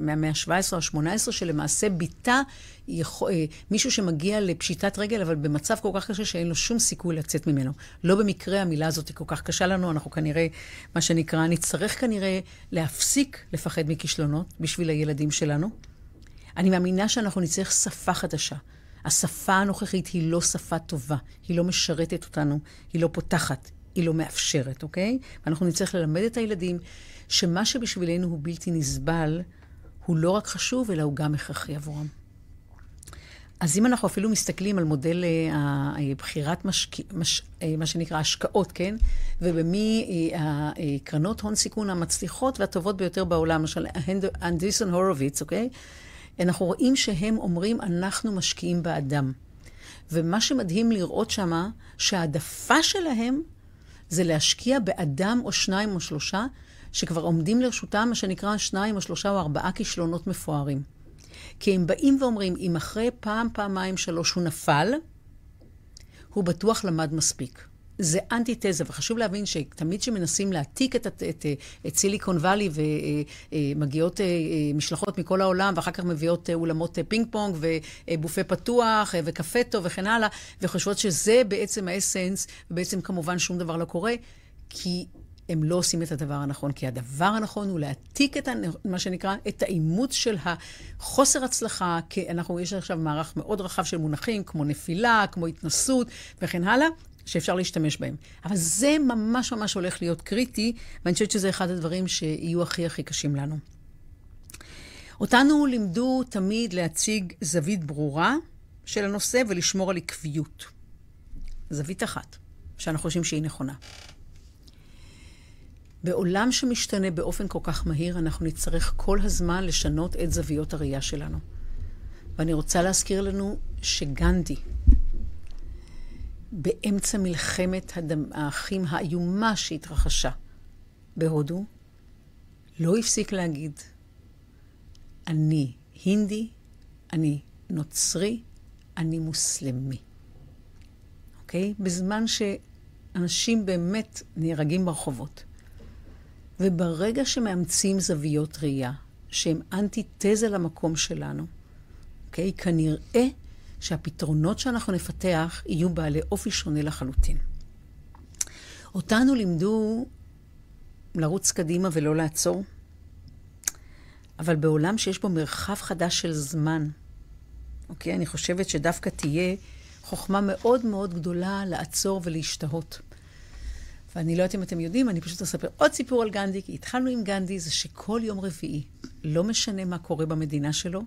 מהמאה ה-17 או ה-18, שלמעשה ביטא אה, מישהו שמגיע לפשיטת רגל, אבל במצב כל כך קשה שאין לו שום סיכוי לצאת ממנו. לא במקרה המילה הזאת היא כל כך קשה לנו, אנחנו כנראה, מה שנקרא, נצטרך כנראה להפסיק לפחד מכישלונות בשביל הילדים שלנו. אני מאמינה שאנחנו נצטרך שפה חדשה. השפה הנוכחית היא לא שפה טובה, היא לא משרתת אותנו, היא לא פותחת, היא לא מאפשרת, אוקיי? ואנחנו נצטרך ללמד את הילדים שמה שבשבילנו הוא בלתי נסבל, הוא לא רק חשוב, אלא הוא גם הכרחי עבורם. אז אם אנחנו אפילו מסתכלים על מודל אה, אה, בחירת משק... מש... אה, מה שנקרא השקעות, כן? ובמי הקרנות הון סיכון המצליחות והטובות ביותר בעולם, למשל אנדיסון הורוביץ, אוקיי? אנחנו רואים שהם אומרים, אנחנו משקיעים באדם. ומה שמדהים לראות שמה, שההעדפה שלהם זה להשקיע באדם או שניים או שלושה, שכבר עומדים לרשותם, מה שנקרא שניים או שלושה או ארבעה כישלונות מפוארים. כי הם באים ואומרים, אם אחרי פעם, פעמיים, שלוש הוא נפל, הוא בטוח למד מספיק. זה אנטי-תזה, וחשוב להבין שתמיד כשמנסים להעתיק את, את, את, את סיליקון וואלי ומגיעות אה, אה, משלחות מכל העולם, ואחר כך מביאות אה, אולמות פינג פונג ובופה פתוח וקפה טוב וכן הלאה, וחושבות שזה בעצם האסנס, ובעצם כמובן שום דבר לא קורה, כי הם לא עושים את הדבר הנכון, כי הדבר הנכון הוא להעתיק את, מה שנקרא, את האימוץ של החוסר הצלחה, כי אנחנו, יש עכשיו מערך מאוד רחב של מונחים, כמו נפילה, כמו התנסות וכן הלאה, שאפשר להשתמש בהם. אבל זה ממש ממש הולך להיות קריטי, ואני חושבת שזה אחד הדברים שיהיו הכי הכי קשים לנו. אותנו לימדו תמיד להציג זווית ברורה של הנושא ולשמור על עקביות. זווית אחת, שאנחנו חושבים שהיא נכונה. בעולם שמשתנה באופן כל כך מהיר, אנחנו נצטרך כל הזמן לשנות את זוויות הראייה שלנו. ואני רוצה להזכיר לנו שגנדי, באמצע מלחמת הדם, האחים האיומה שהתרחשה בהודו, לא הפסיק להגיד, אני הינדי, אני נוצרי, אני מוסלמי. אוקיי? בזמן שאנשים באמת נהרגים ברחובות. וברגע שמאמצים זוויות ראייה, שהן אנטי-תזה למקום שלנו, אוקיי? כנראה שהפתרונות שאנחנו נפתח יהיו בעלי אופי שונה לחלוטין. אותנו לימדו לרוץ קדימה ולא לעצור, אבל בעולם שיש בו מרחב חדש של זמן, אוקיי? אני חושבת שדווקא תהיה חוכמה מאוד מאוד גדולה לעצור ולהשתהות. ואני לא יודעת אם אתם יודעים, אני פשוט אספר עוד סיפור על גנדי, כי התחלנו עם גנדי, זה שכל יום רביעי, לא משנה מה קורה במדינה שלו,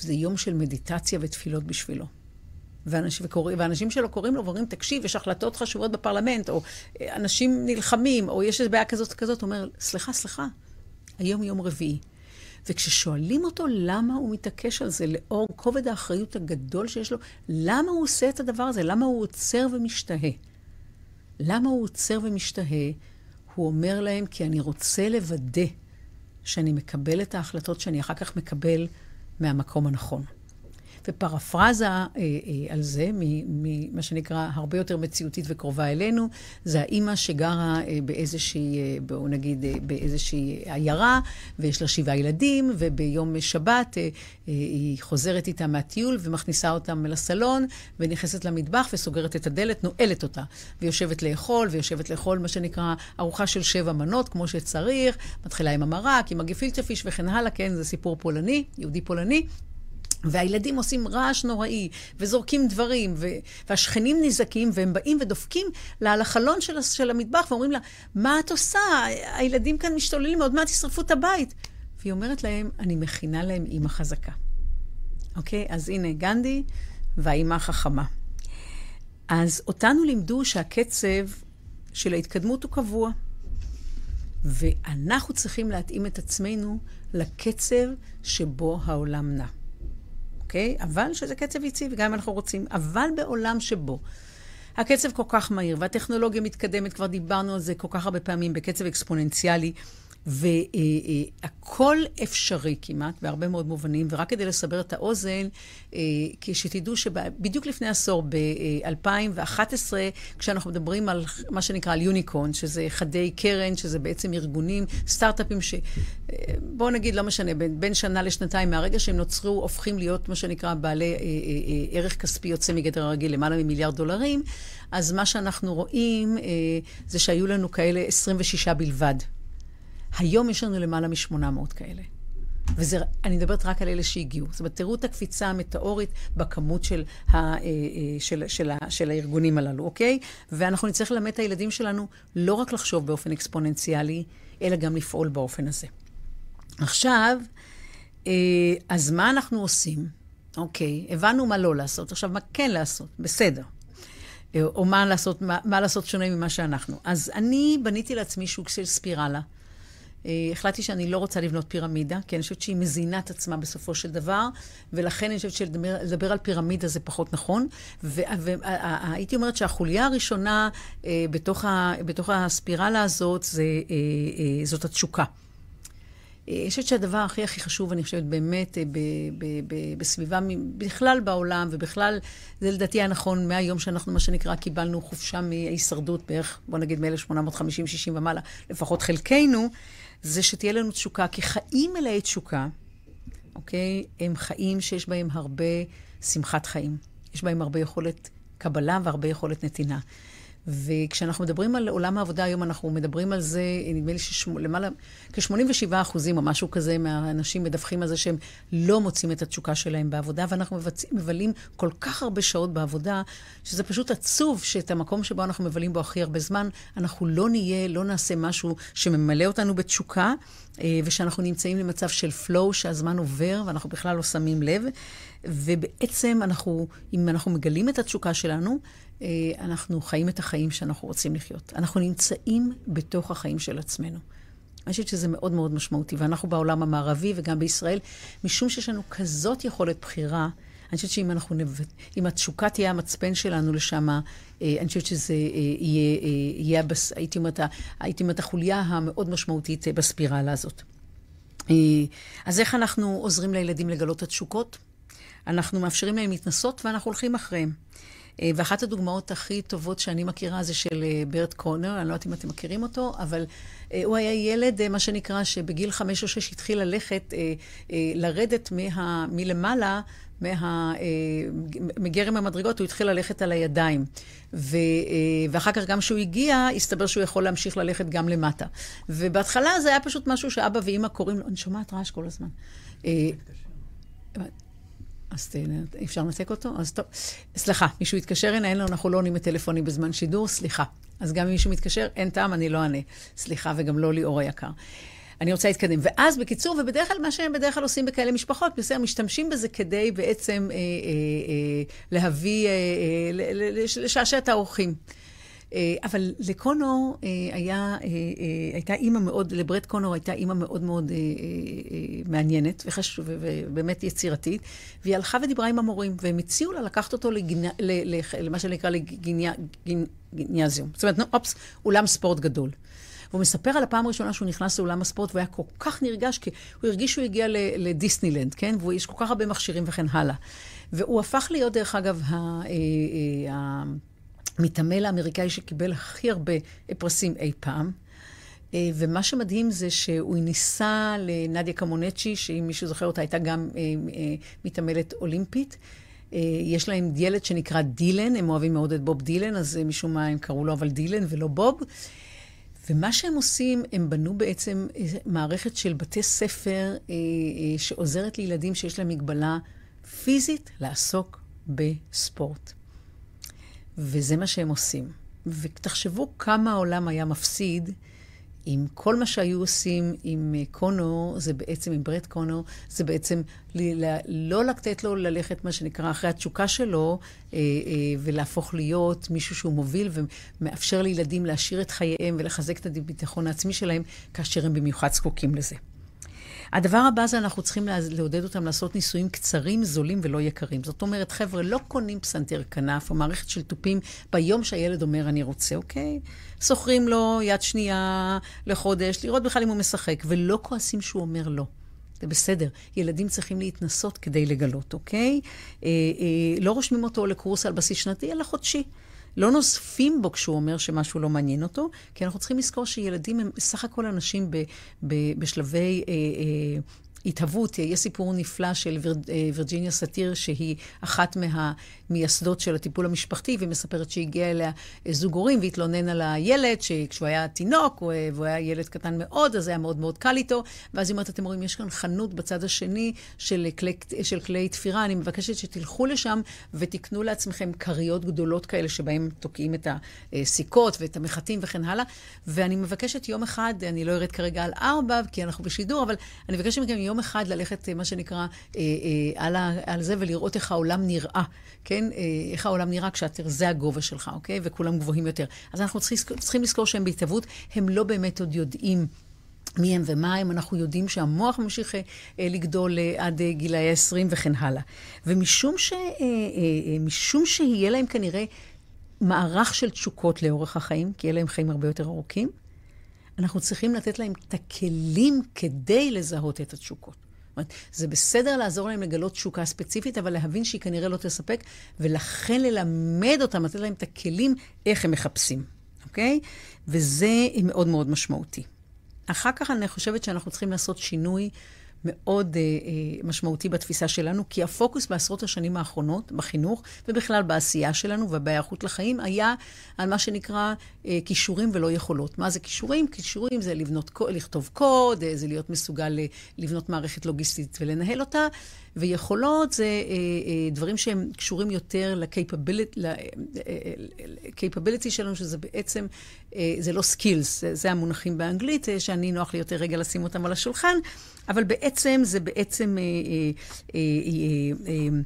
זה יום של מדיטציה ותפילות בשבילו. ואנשים, וקורא, ואנשים שלו קוראים לו ואומרים, תקשיב, יש החלטות חשובות בפרלמנט, או אה, אנשים נלחמים, או יש איזו בעיה כזאת כזאת, הוא אומר, סליחה, סליחה, היום יום רביעי. וכששואלים אותו למה הוא מתעקש על זה, לאור כובד האחריות הגדול שיש לו, למה הוא עושה את הדבר הזה? למה הוא עוצר ומשתהה? למה הוא עוצר ומשתהה? הוא אומר להם, כי אני רוצה לוודא שאני מקבל את ההחלטות שאני אחר כך מקבל מהמקום הנכון. ופרפרזה אה, אה, על זה, ממה שנקרא הרבה יותר מציאותית וקרובה אלינו, זה האימא שגרה אה, באיזושהי, אה, בואו נגיד, אה, באיזושהי עיירה, ויש לה שבעה ילדים, וביום שבת אה, אה, היא חוזרת איתה מהטיול ומכניסה אותם לסלון, ונכנסת למטבח וסוגרת את הדלת, נועלת אותה, ויושבת לאכול, ויושבת לאכול מה שנקרא ארוחה של שבע מנות, כמו שצריך, מתחילה עם המרק, עם הגפילטה פיש וכן הלאה, כן, זה סיפור פולני, יהודי פולני. והילדים עושים רעש נוראי, וזורקים דברים, ו- והשכנים נזעקים, והם באים ודופקים לה על החלון של, של המטבח, ואומרים לה, מה את עושה? הילדים כאן משתוללים, עוד מעט ישרפו את הבית. והיא אומרת להם, אני מכינה להם אימא חזקה. אוקיי? אז הנה גנדי והאימא החכמה. אז אותנו לימדו שהקצב של ההתקדמות הוא קבוע, ואנחנו צריכים להתאים את עצמנו לקצב שבו העולם נע. אוקיי? אבל שזה קצב יציב, גם אם אנחנו רוצים. אבל בעולם שבו הקצב כל כך מהיר, והטכנולוגיה מתקדמת, כבר דיברנו על זה כל כך הרבה פעמים, בקצב אקספוננציאלי, והכל אפשרי כמעט, בהרבה מאוד מובנים, ורק כדי לסבר את האוזן, אה, שתדעו שבדיוק לפני עשור, ב-2011, כשאנחנו מדברים על מה שנקרא על יוניקון, שזה חדי קרן, שזה בעצם ארגונים, סטארט-אפים ש... אה, בואו נגיד, לא משנה, בין, בין שנה לשנתיים, מהרגע שהם נוצרו, הופכים להיות מה שנקרא בעלי אה, ערך כספי יוצא מגדר הרגיל, למעלה ממיליארד דולרים, אז מה שאנחנו רואים זה שהיו לנו כאלה 26 בלבד. היום יש לנו למעלה מ-800 כאלה. ואני מדברת רק על אלה שהגיעו. זאת אומרת, תראו את הקפיצה המטאורית בכמות של, ה, אה, אה, של, של, של, של הארגונים הללו, אוקיי? ואנחנו נצטרך ללמד את הילדים שלנו לא רק לחשוב באופן אקספוננציאלי, אלא גם לפעול באופן הזה. עכשיו, אה, אז מה אנחנו עושים? אוקיי, הבנו מה לא לעשות, עכשיו מה כן לעשות, בסדר. או מה לעשות, מה, מה לעשות שונה ממה שאנחנו. אז אני בניתי לעצמי שוק של ספירלה. אה, החלטתי שאני לא רוצה לבנות פירמידה, כי אני חושבת שהיא מזינה את עצמה בסופו של דבר, ולכן אני חושבת שלדבר על פירמידה זה פחות נכון. והייתי אומרת שהחוליה הראשונה אה, בתוך, בתוך הספירלה הזאת זה, אה, זאת התשוקה. אני חושבת שהדבר הכי הכי חשוב, אני חושבת באמת, ב, ב, ב, בסביבה, בכלל בעולם, ובכלל, זה לדעתי היה נכון מהיום שאנחנו, מה שנקרא, קיבלנו חופשה מהישרדות בערך, בוא נגיד מ-1850-60 ומעלה, לפחות חלקנו, זה שתהיה לנו תשוקה, כי חיים מלאי תשוקה, אוקיי, הם חיים שיש בהם הרבה שמחת חיים. יש בהם הרבה יכולת קבלה והרבה יכולת נתינה. וכשאנחנו מדברים על עולם העבודה היום, אנחנו מדברים על זה, נדמה לי שלמעלה, כ-87 אחוזים או משהו כזה מהאנשים מדווחים על זה שהם לא מוצאים את התשוקה שלהם בעבודה, ואנחנו מבצ... מבלים כל כך הרבה שעות בעבודה, שזה פשוט עצוב שאת המקום שבו אנחנו מבלים בו הכי הרבה זמן, אנחנו לא נהיה, לא נעשה משהו שממלא אותנו בתשוקה, אה, ושאנחנו נמצאים למצב של flow, שהזמן עובר ואנחנו בכלל לא שמים לב. ובעצם אנחנו, אם אנחנו מגלים את התשוקה שלנו, אנחנו חיים את החיים שאנחנו רוצים לחיות. אנחנו נמצאים בתוך החיים של עצמנו. אני חושבת שזה מאוד מאוד משמעותי, ואנחנו בעולם המערבי וגם בישראל, משום שיש לנו כזאת יכולת בחירה, אני חושבת שאם אנחנו נב... אם התשוקה תהיה המצפן שלנו לשם, אה, אני חושבת שזה אה, יהיה, יהיה הבס... הייתי אומרת, הייתי אומרת, החוליה המאוד משמעותית בספירלה הזאת. אז איך אנחנו עוזרים לילדים לגלות את התשוקות? אנחנו מאפשרים להם להתנסות ואנחנו הולכים אחריהם. אה, ואחת הדוגמאות הכי טובות שאני מכירה זה של אה, ברט קונר, אני לא יודעת אם אתם מכירים אותו, אבל אה, הוא היה ילד, מה שנקרא, שבגיל חמש או שש התחיל ללכת, לרדת מה, מלמעלה, מה, מגרם המדרגות, הוא התחיל ללכת על הידיים. ו, ואחר כך, גם כשהוא הגיע, הסתבר שהוא יכול להמשיך ללכת גם למטה. ובהתחלה זה היה פשוט משהו שאבא ואימא קוראים לו, אני שומעת רעש כל הזמן. אז אפשר לנתק אותו? אז טוב. סליחה, מישהו יתקשר הנה, אין לנו, אנחנו לא עונים בטלפונים בזמן שידור, סליחה. אז גם אם מישהו מתקשר, אין טעם, אני לא אענה. סליחה, וגם לא ליאור היקר. אני רוצה להתקדם. ואז, בקיצור, ובדרך כלל, מה שהם בדרך כלל עושים בכאלה משפחות, בסדר, משתמשים בזה כדי בעצם אה, אה, אה, להביא, אה, אה, לשעשע את האורחים. אה, אבל לקונור אה, היה, אה, הייתה אימא מאוד, לברט קונור הייתה אימא מאוד מאוד מעניינת וחש, ובאמת יצירתית, והיא הלכה ודיברה עם המורים, והם הציעו לה לקחת אותו לגנ... למה שנקרא לגיניאזיום. זאת אומרת, אופס, אולם ספורט גדול. והוא מספר על הפעם הראשונה שהוא נכנס לאולם הספורט, והוא היה כל כך נרגש, כי הוא הרגיש שהוא הגיע לדיסנילנד, כן? ויש כל כך הרבה מכשירים וכן הלאה. והוא הפך להיות, דרך אגב, ה... אה, אה, המתעמל האמריקאי שקיבל הכי הרבה פרסים אי פעם. אה, ומה שמדהים זה שהוא ניסה לנדיה קמונצ'י, שאם מישהו זוכר אותה, הייתה גם מתעמלת אולימפית. יש להם ילד שנקרא דילן, הם אוהבים מאוד את בוב דילן, אז משום מה הם קראו לו אבל דילן ולא בוב. ומה שהם עושים, הם בנו בעצם מערכת של בתי ספר שעוזרת לילדים שיש להם מגבלה פיזית לעסוק בספורט. וזה מה שהם עושים. ותחשבו כמה העולם היה מפסיד אם כל מה שהיו עושים עם אה, קונו, זה בעצם, עם ברט קונו, זה בעצם לא לתת לו ללכת, מה שנקרא, אחרי התשוקה שלו, אה, אה, ולהפוך להיות מישהו שהוא מוביל ומאפשר לילדים להשאיר את חייהם ולחזק את הביטחון העצמי שלהם, כאשר הם במיוחד זקוקים לזה. הדבר הבא זה אנחנו צריכים לעודד אותם לעשות ניסויים קצרים, זולים ולא יקרים. זאת אומרת, חבר'ה, לא קונים פסנתר כנף או מערכת של תופים ביום שהילד אומר, אני רוצה, אוקיי? שוכרים לו יד שנייה לחודש, לראות בכלל אם הוא משחק, ולא כועסים שהוא אומר לא. זה בסדר. ילדים צריכים להתנסות כדי לגלות, אוקיי? אה, אה, לא רושמים אותו לקורס על בסיס שנתי, אלא חודשי. לא נוזפים בו כשהוא אומר שמשהו לא מעניין אותו, כי אנחנו צריכים לזכור שילדים הם סך הכל אנשים ב, ב, בשלבי אה, אה, התהוות. יש סיפור נפלא של ויר, אה, וירג'יניה סאטיר, שהיא אחת מהמייסדות של הטיפול המשפחתי, והיא מספרת שהגיע אליה זוג הורים והתלונן על הילד, שכשהוא היה תינוק, אה, והוא היה ילד קטן מאוד, אז היה מאוד מאוד קל איתו. ואז היא אומרת, אתם רואים, יש כאן חנות בצד השני של כלי, של כלי תפירה, אני מבקשת שתלכו לשם ותקנו לעצמכם כריות גדולות כאלה, שבהם תוקעים את הסיכות ואת המחטים וכן הלאה. ואני מבקשת יום אחד, אני לא ארד כרגע על ארבע, כי אנחנו בשידור, אבל אני מבקשת מכם יום אחד ללכת, מה שנקרא, אה, אה, על, ה, על זה ולראות איך העולם נראה, כן? אה, איך העולם נראה כשאתה, זה הגובה שלך, אוקיי? וכולם גבוהים יותר. אז אנחנו צריכים, צריכים לזכור שהם בהתהוות, הם לא באמת עוד יודעים. מי הם ומה הם, אנחנו יודעים שהמוח ממשיך אה, לגדול אה, עד אה, גילאי ה-20 וכן הלאה. ומשום ש, אה, אה, משום שיהיה להם כנראה מערך של תשוקות לאורך החיים, כי יהיה להם חיים הרבה יותר ארוכים, אנחנו צריכים לתת להם את הכלים כדי לזהות את התשוקות. אומרת, זה בסדר לעזור להם לגלות תשוקה ספציפית, אבל להבין שהיא כנראה לא תספק, ולכן ללמד אותם, לתת להם את הכלים איך הם מחפשים, אוקיי? וזה מאוד מאוד משמעותי. אחר כך אני חושבת שאנחנו צריכים לעשות שינוי מאוד אה, אה, משמעותי בתפיסה שלנו, כי הפוקוס בעשרות השנים האחרונות בחינוך, ובכלל בעשייה שלנו ובהיערכות לחיים, היה על מה שנקרא אה, כישורים ולא יכולות. מה זה כישורים? כישורים זה לבנות, לכתוב קוד, אה, זה להיות מסוגל אה, לבנות מערכת לוגיסטית ולנהל אותה, ויכולות זה אה, אה, דברים שהם קשורים יותר ל-capability אה, שלנו, שזה בעצם, אה, זה לא skills, זה, זה המונחים באנגלית, אה, שאני נוח לי יותר רגע לשים אותם על השולחן, אבל בעצם זה בעצם... אה, אה, אה,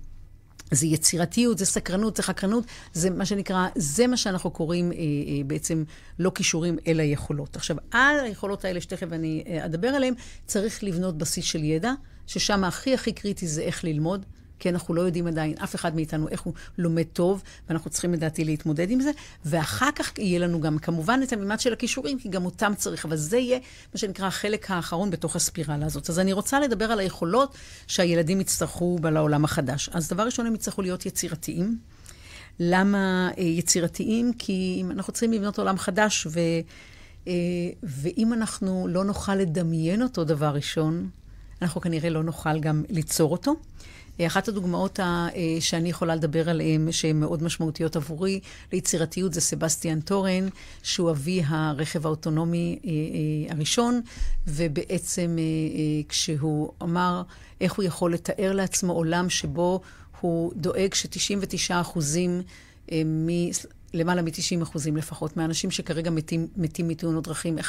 זה יצירתיות, זה סקרנות, זה חקרנות, זה מה שנקרא, זה מה שאנחנו קוראים אה, אה, בעצם לא כישורים, אלא יכולות. עכשיו, על היכולות האלה, שתכף אני אדבר עליהן, צריך לבנות בסיס של ידע, ששם הכי הכי קריטי זה איך ללמוד. כי אנחנו לא יודעים עדיין, אף אחד מאיתנו, איך הוא לומד טוב, ואנחנו צריכים לדעתי להתמודד עם זה. ואחר כך יהיה לנו גם כמובן את המימד של הכישורים, כי גם אותם צריך, אבל זה יהיה מה שנקרא החלק האחרון בתוך הספירלה הזאת. אז אני רוצה לדבר על היכולות שהילדים יצטרכו לעולם החדש. אז דבר ראשון, הם יצטרכו להיות יצירתיים. למה אה, יצירתיים? כי אנחנו צריכים לבנות עולם חדש, ו, אה, ואם אנחנו לא נוכל לדמיין אותו דבר ראשון, אנחנו כנראה לא נוכל גם ליצור אותו. אחת הדוגמאות אה, שאני יכולה לדבר עליהן, שהן מאוד משמעותיות עבורי ליצירתיות, זה סבסטיאן טורן, שהוא אבי הרכב האוטונומי אה, אה, הראשון, ובעצם כשהוא אמר איך הוא יכול לתאר לעצמו עולם שבו הוא דואג ש-99 אחוזים מ... למעלה מ-90 אחוזים לפחות, מהאנשים שכרגע מתים, מתים מתאונות דרכים, 1.3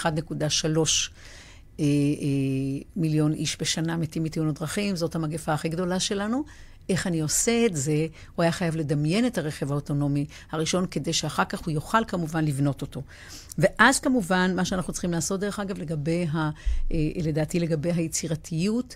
אה, אה, מיליון איש בשנה מתים מתאונות דרכים, זאת המגפה הכי גדולה שלנו. איך אני עושה את זה? הוא היה חייב לדמיין את הרכב האוטונומי הראשון, כדי שאחר כך הוא יוכל כמובן לבנות אותו. ואז כמובן, מה שאנחנו צריכים לעשות, דרך אגב, לגבי, ה, אה, לדעתי לגבי היצירתיות,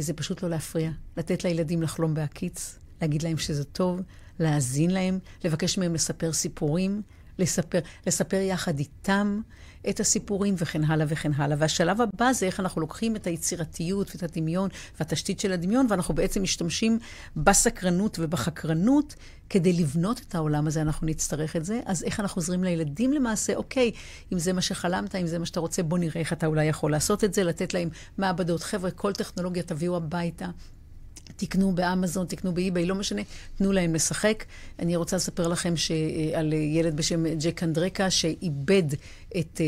זה פשוט לא להפריע. לתת לילדים לחלום בהקיץ, להגיד להם שזה טוב, להאזין להם, לבקש מהם לספר סיפורים, לספר, לספר יחד איתם את הסיפורים וכן הלאה וכן הלאה. והשלב הבא זה איך אנחנו לוקחים את היצירתיות ואת הדמיון והתשתית של הדמיון, ואנחנו בעצם משתמשים בסקרנות ובחקרנות כדי לבנות את העולם הזה, אנחנו נצטרך את זה. אז איך אנחנו עוזרים לילדים למעשה? אוקיי, אם זה מה שחלמת, אם זה מה שאתה רוצה, בוא נראה איך אתה אולי יכול לעשות את זה, לתת להם מעבדות. חבר'ה, כל טכנולוגיה תביאו הביתה. תקנו באמזון, תקנו באי-ביי, לא משנה, תנו להם לשחק. אני רוצה לספר לכם ש... על ילד בשם ג'ק אנדרקה, שאיבד את,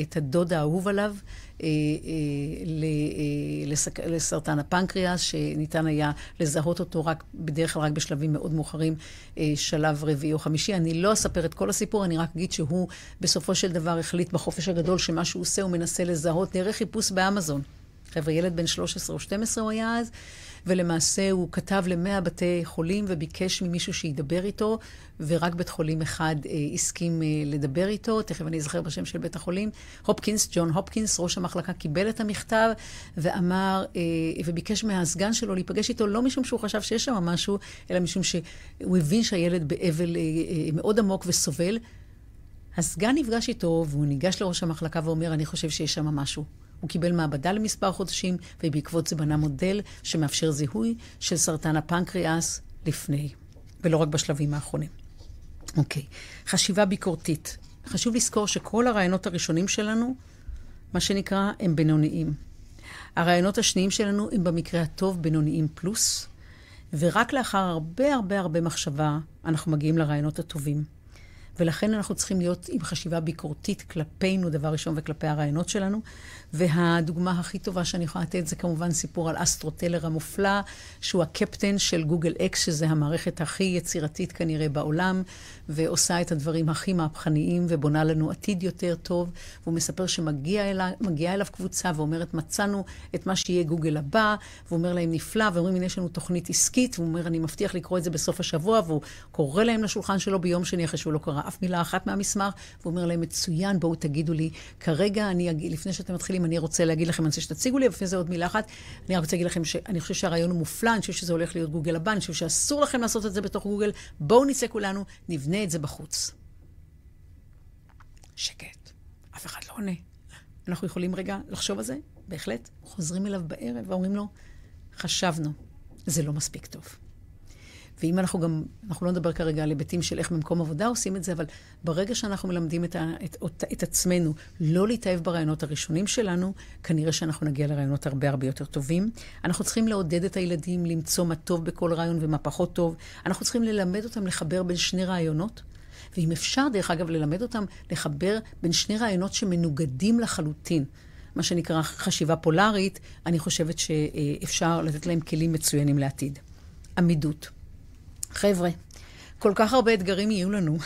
את הדוד האהוב עליו אה, אה, לסרטן הפנקריאס, שניתן היה לזהות אותו רק, בדרך כלל רק בשלבים מאוד מאוחרים, אה, שלב רביעי או חמישי. אני לא אספר את כל הסיפור, אני רק אגיד שהוא בסופו של דבר החליט בחופש הגדול שמה שהוא עושה, הוא מנסה לזהות דרך חיפוש באמזון. חבר'ה, ילד בן 13 או 12 הוא היה אז, ולמעשה הוא כתב למאה בתי חולים וביקש ממישהו שידבר איתו, ורק בית חולים אחד אה, הסכים אה, לדבר איתו, תכף אני אזכר בשם של בית החולים. הופקינס, ג'ון הופקינס, ראש המחלקה, קיבל את המכתב ואמר, אה, וביקש מהסגן שלו להיפגש איתו, לא משום שהוא חשב שיש שם משהו, אלא משום שהוא הבין שהילד באבל אה, אה, מאוד עמוק וסובל. הסגן נפגש איתו, והוא ניגש לראש המחלקה ואומר, אני חושב שיש שם משהו. הוא קיבל מעבדה למספר חודשים, ובעקבות זה בנה מודל שמאפשר זיהוי של סרטן הפנקריאס לפני, ולא רק בשלבים האחרונים. אוקיי, חשיבה ביקורתית. חשוב לזכור שכל הרעיונות הראשונים שלנו, מה שנקרא, הם בינוניים. הרעיונות השניים שלנו הם במקרה הטוב בינוניים פלוס, ורק לאחר הרבה הרבה הרבה מחשבה אנחנו מגיעים לרעיונות הטובים. ולכן אנחנו צריכים להיות עם חשיבה ביקורתית כלפינו, דבר ראשון, וכלפי הרעיונות שלנו. והדוגמה הכי טובה שאני יכולה לתת זה כמובן סיפור על אסטרוטלר המופלא, שהוא הקפטן של גוגל אקס, שזה המערכת הכי יצירתית כנראה בעולם, ועושה את הדברים הכי מהפכניים ובונה לנו עתיד יותר טוב. והוא מספר שמגיעה אליו, קבוצה ואומרת, מצאנו את מה שיהיה גוגל הבא, והוא אומר להם נפלא, ואומרים, הנה יש לנו תוכנית עסקית, והוא אומר, אני מבטיח לקרוא את זה בסוף השבוע, והוא קורא להם לשולחן שלו ביום שני אחרי שהוא לא קרא אף מילה אחת מהמסמך, והוא אומר להם, מצוין, בואו תגידו לי, כרגע אני אגיד, לפני שאתם מתחילים, אני רוצה להגיד לכם, אני רוצה שתציגו לי, ולפני זה עוד מילה אחת, אני רק רוצה להגיד לכם שאני חושב שהרעיון הוא מופלא, אני חושב שזה הולך להיות גוגל הבא, אני חושב שאסור לכם לעשות את זה בתוך גוגל, בואו נצא כולנו, נבנה את זה בחוץ. שקט, אף אחד לא עונה. אנחנו יכולים רגע לחשוב על זה? בהחלט. חוזרים אליו בערב ואומרים לו, חשבנו, זה לא מספיק טוב. ואם אנחנו גם, אנחנו לא נדבר כרגע על היבטים של איך במקום עבודה עושים את זה, אבל ברגע שאנחנו מלמדים את, ה, את, את, את עצמנו לא להתאהב ברעיונות הראשונים שלנו, כנראה שאנחנו נגיע לרעיונות הרבה הרבה יותר טובים. אנחנו צריכים לעודד את הילדים למצוא מה טוב בכל רעיון ומה פחות טוב. אנחנו צריכים ללמד אותם לחבר בין שני רעיונות. ואם אפשר, דרך אגב, ללמד אותם לחבר בין שני רעיונות שמנוגדים לחלוטין. מה שנקרא חשיבה פולארית, אני חושבת שאפשר לתת להם כלים מצוינים לעתיד. עמידות. חבר'ה, כל כך הרבה אתגרים יהיו לנו,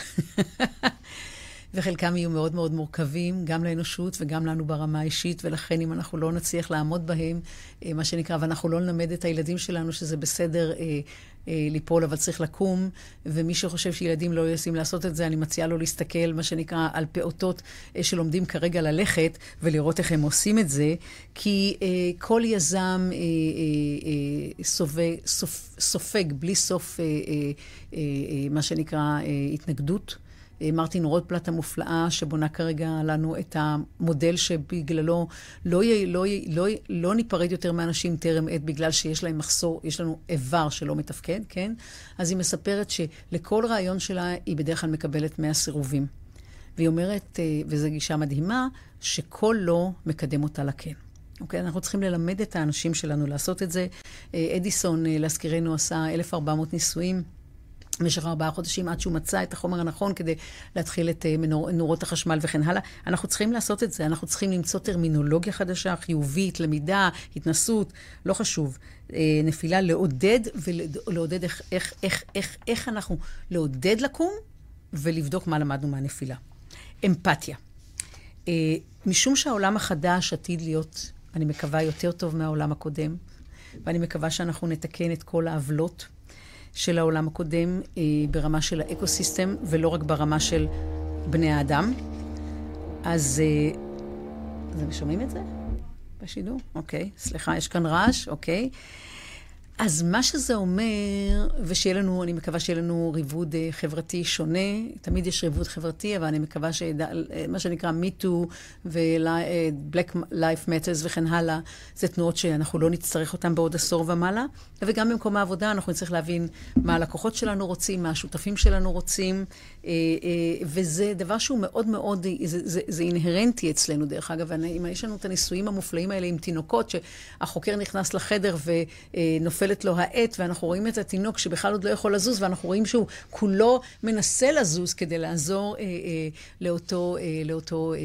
וחלקם יהיו מאוד מאוד מורכבים, גם לאנושות וגם לנו ברמה האישית, ולכן אם אנחנו לא נצליח לעמוד בהם, אה, מה שנקרא, ואנחנו לא נלמד את הילדים שלנו שזה בסדר אה, ליפול, אבל צריך לקום, ומי שחושב שילדים לא יוצאים לעשות את זה, אני מציעה לו להסתכל, מה שנקרא, על פעוטות אה, שלומדים כרגע ללכת, ולראות איך הם עושים את זה, כי אה, כל יזם אה, אה, אה, סופג, סופ, סופג בלי סוף, אה, אה, אה, מה שנקרא, אה, התנגדות. אה, מרטין רוטפלט המופלאה, שבונה כרגע לנו את המודל שבגללו לא, לא, לא, לא ניפרד יותר מאנשים טרם עת בגלל שיש להם מחסור, יש לנו איבר שלא מתפקד, כן? אז היא מספרת שלכל רעיון שלה היא בדרך כלל מקבלת 100 סירובים. והיא אומרת, אה, וזו גישה מדהימה, שכל לא מקדם אותה לכן. אוקיי? אנחנו צריכים ללמד את האנשים שלנו לעשות את זה. אה, אדיסון, להזכירנו, עשה 1,400 ניסויים. במשך ארבעה חודשים עד שהוא מצא את החומר הנכון כדי להתחיל את אה, מנור, נורות החשמל וכן הלאה. אנחנו צריכים לעשות את זה, אנחנו צריכים למצוא טרמינולוגיה חדשה, חיובית, למידה, התנסות, לא חשוב. אה, נפילה, לעודד ולעודד איך, איך, איך, איך, איך אנחנו, לעודד לקום ולבדוק מה למדנו מהנפילה. אמפתיה. אה, משום שהעולם החדש עתיד להיות, אני מקווה, יותר טוב מהעולם הקודם, ואני מקווה שאנחנו נתקן את כל העוולות. של העולם הקודם אה, ברמה של האקו-סיסטם, ולא רק ברמה של בני האדם. אז... אה, אתם שומעים את זה בשידור? אוקיי, סליחה, יש כאן רעש, אוקיי. אז מה שזה אומר, ושיהיה לנו, אני מקווה שיהיה לנו ריבוד אה, חברתי שונה, תמיד יש ריבוד חברתי, אבל אני מקווה שמה שנקרא MeToo ו-Black Life Matters וכן הלאה, זה תנועות שאנחנו לא נצטרך אותן בעוד עשור ומעלה. וגם במקום העבודה אנחנו נצטרך להבין מה הלקוחות שלנו רוצים, מה השותפים שלנו רוצים, אה, אה, וזה דבר שהוא מאוד מאוד, זה, זה, זה אינהרנטי אצלנו, דרך אגב. אם יש לנו את הניסויים המופלאים האלה עם תינוקות, שהחוקר נכנס לחדר ונופלת לו העט, ואנחנו רואים את התינוק שבכלל עוד לא יכול לזוז, ואנחנו רואים שהוא כולו מנסה לזוז כדי לעזור אה, אה, לאותו... אה, לאותו אה,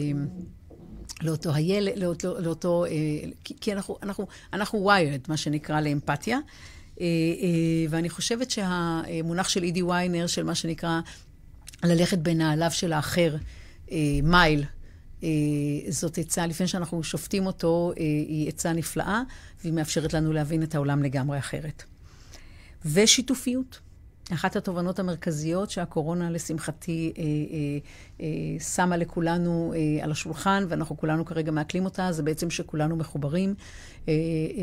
לאותו הילד, לאותו, לאותו אה, כי אנחנו, אנחנו, אנחנו wired, מה שנקרא, לאמפתיה. אה, אה, ואני חושבת שהמונח של אידי ויינר, של מה שנקרא ללכת בנעליו של האחר, מייל, זאת עצה, לפני שאנחנו שופטים אותו, היא עצה נפלאה, והיא מאפשרת לנו להבין את העולם לגמרי אחרת. ושיתופיות. אחת התובנות המרכזיות שהקורונה, לשמחתי, אה, אה, אה, שמה לכולנו אה, על השולחן, ואנחנו כולנו כרגע מעכלים אותה, זה בעצם שכולנו מחוברים. אה,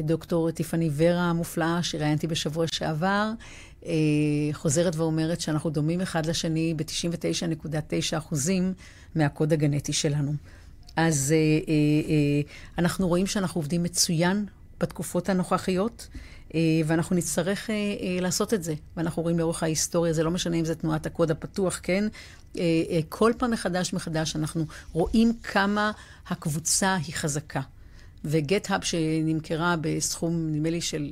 דוקטור טיפני ורה המופלאה, שראיינתי בשבוע שעבר, אה, חוזרת ואומרת שאנחנו דומים אחד לשני ב-99.9 אחוזים מהקוד הגנטי שלנו. אז אה, אה, אה, אנחנו רואים שאנחנו עובדים מצוין בתקופות הנוכחיות. אה, ואנחנו נצטרך אה, אה, לעשות את זה. ואנחנו רואים לאורך ההיסטוריה, זה לא משנה אם זה תנועת הקוד הפתוח, כן? כל פעם מחדש מחדש אנחנו רואים כמה הקבוצה היא חזקה. וגט-האב שנמכרה בסכום, נדמה לי, של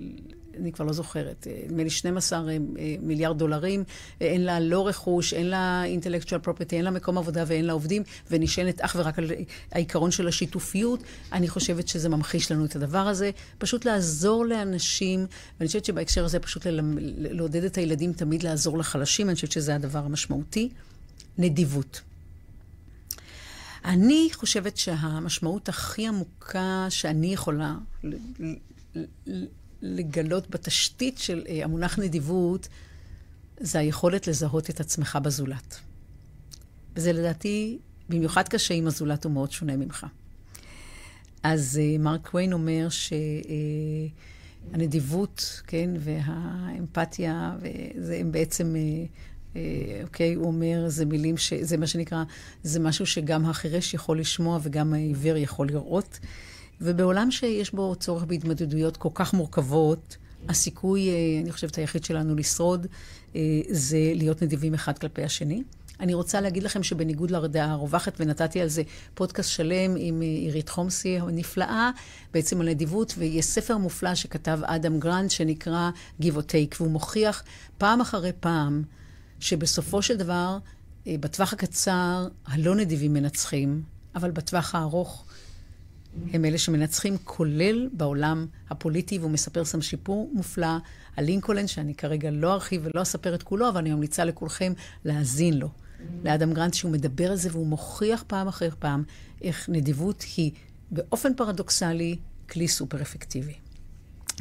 אני כבר לא זוכרת, אה, נדמה לי 12 אה, אה, מיליארד דולרים, אין לה לא רכוש, אין לה אינטלקטואל פרופטי, אין לה מקום עבודה ואין לה עובדים, ונשענת אך ורק על העיקרון של השיתופיות. אני חושבת שזה ממחיש לנו את הדבר הזה. פשוט לעזור לאנשים, ואני חושבת שבהקשר הזה פשוט לעודד את הילדים תמיד לעזור לחלשים, אני חושבת שזה הדבר המשמעותי. נדיבות. אני חושבת שהמשמעות הכי עמוקה שאני יכולה לגלות בתשתית של uh, המונח נדיבות, זה היכולת לזהות את עצמך בזולת. וזה לדעתי במיוחד קשה אם הזולת הוא מאוד שונה ממך. אז uh, מרק קוויין אומר שהנדיבות, uh, כן, והאמפתיה, וזה הם בעצם, uh, uh, אוקיי, הוא אומר, זה מילים ש... זה מה שנקרא, זה משהו שגם החירש יכול לשמוע וגם העיוור יכול לראות. ובעולם שיש בו צורך בהתמודדויות כל כך מורכבות, הסיכוי, אה, אני חושבת, היחיד שלנו לשרוד, אה, זה להיות נדיבים אחד כלפי השני. אני רוצה להגיד לכם שבניגוד לדעה הרווחת, ונתתי על זה פודקאסט שלם עם אה, עירית חומסי הנפלאה, בעצם על נדיבות, ויש ספר מופלא שכתב אדם גרנט שנקרא Give or Take, והוא מוכיח פעם אחרי פעם שבסופו של דבר, בטווח הקצר הלא נדיבים מנצחים, אבל בטווח הארוך הם אלה שמנצחים, כולל בעולם הפוליטי, והוא מספר שם שיפור מופלא על לינקולן, שאני כרגע לא ארחיב ולא אספר את כולו, אבל אני ממליצה לכולכם להאזין לו. לאדם גרנט, שהוא מדבר על זה והוא מוכיח פעם אחר פעם איך נדיבות היא באופן פרדוקסלי כלי סופר אפקטיבי.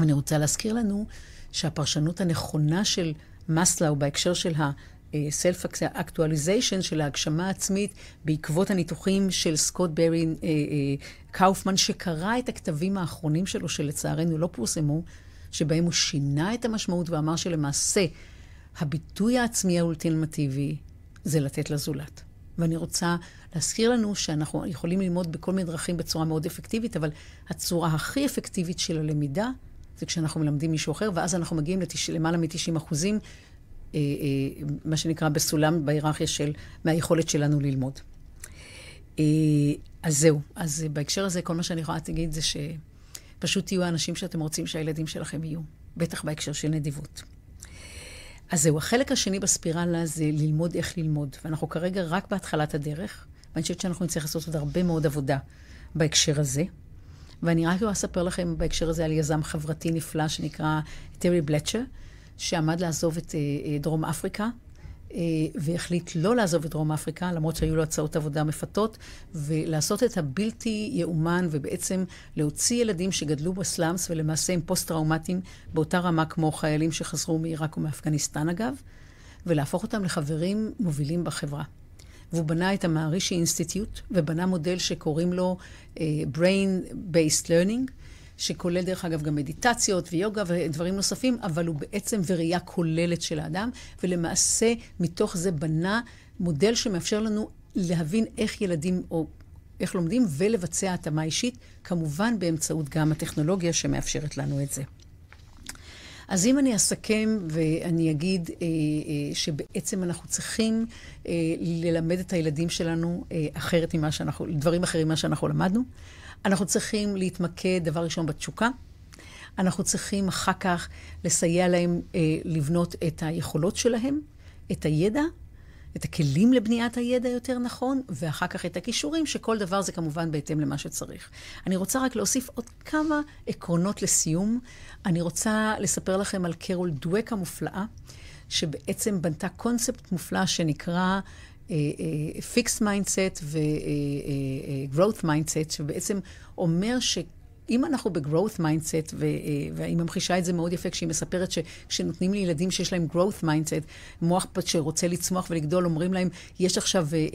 אני רוצה להזכיר לנו שהפרשנות הנכונה של מסלאו בהקשר של. Self-actualization של ההגשמה העצמית בעקבות הניתוחים של סקוט ברי אה, אה, קאופמן, שקרא את הכתבים האחרונים שלו, שלצערנו לא פורסמו, שבהם הוא שינה את המשמעות ואמר שלמעשה הביטוי העצמי האולטימטיבי זה לתת לזולת. ואני רוצה להזכיר לנו שאנחנו יכולים ללמוד בכל מיני דרכים בצורה מאוד אפקטיבית, אבל הצורה הכי אפקטיבית של הלמידה זה כשאנחנו מלמדים מישהו אחר, ואז אנחנו מגיעים למעלה מ-90 אחוזים אה, אה, מה שנקרא בסולם, בהיררכיה של, מהיכולת שלנו ללמוד. אה, אז זהו. אז בהקשר הזה, כל מה שאני יכולה להגיד זה שפשוט תהיו האנשים שאתם רוצים שהילדים שלכם יהיו. בטח בהקשר של נדיבות. אז זהו, החלק השני בספירלה זה ללמוד איך ללמוד. ואנחנו כרגע רק בהתחלת הדרך, ואני חושבת שאנחנו נצטרך לעשות עוד הרבה מאוד עבודה בהקשר הזה. ואני רק לספר לכם בהקשר הזה על יזם חברתי נפלא שנקרא טדי בלצ'ר, שעמד לעזוב את אה, אה, דרום אפריקה, אה, והחליט לא לעזוב את דרום אפריקה, למרות שהיו לו הצעות עבודה מפתות, ולעשות את הבלתי יאומן, ובעצם להוציא ילדים שגדלו ב slums, ולמעשה הם פוסט-טראומטיים באותה רמה כמו חיילים שחזרו מעיראק ומאפגניסטן אגב, ולהפוך אותם לחברים מובילים בחברה. והוא בנה את ה Maharishi Institute, ובנה מודל שקוראים לו אה, Brain Based Learning, שכולל דרך אגב גם מדיטציות ויוגה ודברים נוספים, אבל הוא בעצם וראייה כוללת של האדם, ולמעשה מתוך זה בנה מודל שמאפשר לנו להבין איך ילדים או איך לומדים ולבצע התאמה אישית, כמובן באמצעות גם הטכנולוגיה שמאפשרת לנו את זה. אז אם אני אסכם ואני אגיד אה, אה, שבעצם אנחנו צריכים אה, ללמד את הילדים שלנו אה, אחרת ממה שאנחנו, דברים אחרים ממה שאנחנו למדנו, אנחנו צריכים להתמקד, דבר ראשון, בתשוקה. אנחנו צריכים אחר כך לסייע להם אה, לבנות את היכולות שלהם, את הידע, את הכלים לבניית הידע יותר נכון, ואחר כך את הכישורים, שכל דבר זה כמובן בהתאם למה שצריך. אני רוצה רק להוסיף עוד כמה עקרונות לסיום. אני רוצה לספר לכם על קרול דואק המופלאה, שבעצם בנתה קונספט מופלא שנקרא fixed mindset ו-growth mindset, שבעצם אומר ש... אם אנחנו mindset, ו, והיא ממחישה את זה מאוד יפה כשהיא מספרת שכשנותנים לילדים שיש להם growth mindset, מוח שרוצה לצמוח ולגדול, אומרים להם, יש עכשיו אה, אה,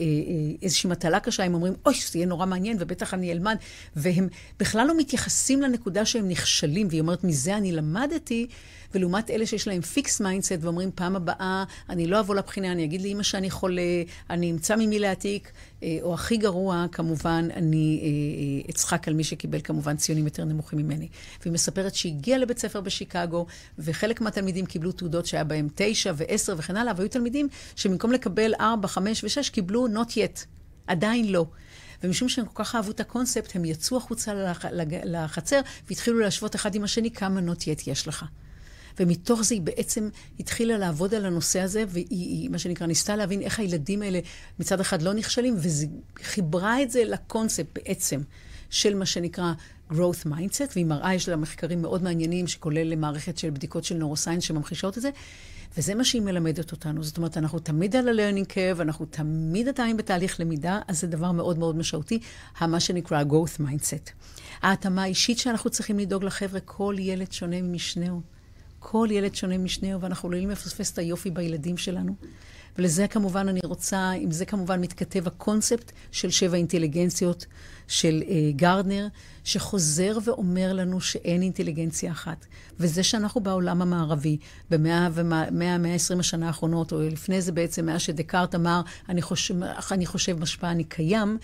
איזושהי מטלה קשה, הם אומרים, אוי, זה יהיה נורא מעניין, ובטח אני אלמד, והם בכלל לא מתייחסים לנקודה שהם נכשלים, והיא אומרת, מזה אני למדתי. ולעומת אלה שיש להם fixed mindset ואומרים, פעם הבאה אני לא אבוא לבחינה, אני אגיד לאמא שאני חולה, אני אמצא ממי להעתיק, אה, או הכי גרוע, כמובן, אני אה, אה, אצחק על מי שקיבל כמובן ציונים יותר נמוכים ממני. והיא מספרת שהיא הגיעה לבית ספר בשיקגו, וחלק מהתלמידים קיבלו תעודות שהיה בהם תשע ועשר וכן הלאה, והיו תלמידים שבמקום לקבל ארבע, חמש ושש, קיבלו not yet. עדיין לא. ומשום שהם כל כך אהבו את הקונספט, הם יצאו החוצה לחצר והתחילו להשוות אחד עם השני כמה not yet יש לך. ומתוך זה היא בעצם התחילה לעבוד על הנושא הזה, והיא, מה שנקרא, ניסתה להבין איך הילדים האלה מצד אחד לא נכשלים, וחיברה את זה לקונספט בעצם של מה שנקרא growth mindset, והיא מראה, יש לה מחקרים מאוד מעניינים, שכולל מערכת של בדיקות של נורוסיינס שממחישות את זה. וזה מה שהיא מלמדת אותנו. זאת אומרת, אנחנו תמיד על ה-learning curve, אנחנו תמיד עדיין בתהליך למידה, אז זה דבר מאוד מאוד משמעותי, מה שנקרא growth mindset. ההתאמה האישית שאנחנו צריכים לדאוג לחבר'ה, כל ילד שונה ממשנהו. כל ילד שונה משנהו, ואנחנו עלולים לפספס את היופי בילדים שלנו. ולזה כמובן אני רוצה, עם זה כמובן מתכתב הקונספט של שבע אינטליגנציות של אה, גרדנר, שחוזר ואומר לנו שאין אינטליגנציה אחת. וזה שאנחנו בעולם המערבי, במאה ומאה, מאה עשרים השנה האחרונות, או לפני זה בעצם, מאז שדקארט אמר, אני חושב, אני חושב משפע, אני קיים,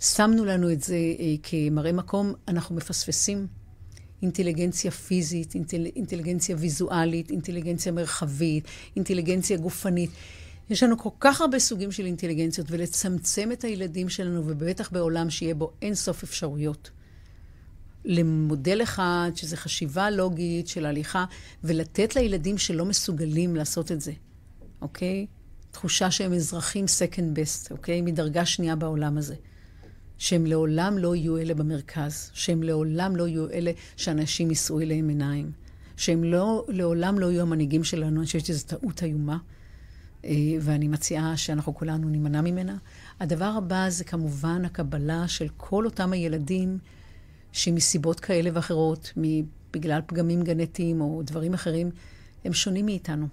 שמנו לנו את זה אה, כמראה מקום, אנחנו מפספסים. אינטליגנציה פיזית, אינטל, אינטליגנציה ויזואלית, אינטליגנציה מרחבית, אינטליגנציה גופנית. יש לנו כל כך הרבה סוגים של אינטליגנציות, ולצמצם את הילדים שלנו, ובטח בעולם שיהיה בו אין סוף אפשרויות. למודל אחד, שזה חשיבה לוגית של הליכה, ולתת לילדים שלא מסוגלים לעשות את זה, אוקיי? תחושה שהם אזרחים second best, אוקיי? מדרגה שנייה בעולם הזה. שהם לעולם לא יהיו אלה במרכז, שהם לעולם לא יהיו אלה שאנשים יישאו אליהם עיניים, שהם לא, לעולם לא יהיו המנהיגים שלנו, אני חושבת שזו טעות איומה, אה, ואני מציעה שאנחנו כולנו נימנע ממנה. הדבר הבא זה כמובן הקבלה של כל אותם הילדים שמסיבות כאלה ואחרות, בגלל פגמים גנטיים או דברים אחרים, הם שונים מאיתנו.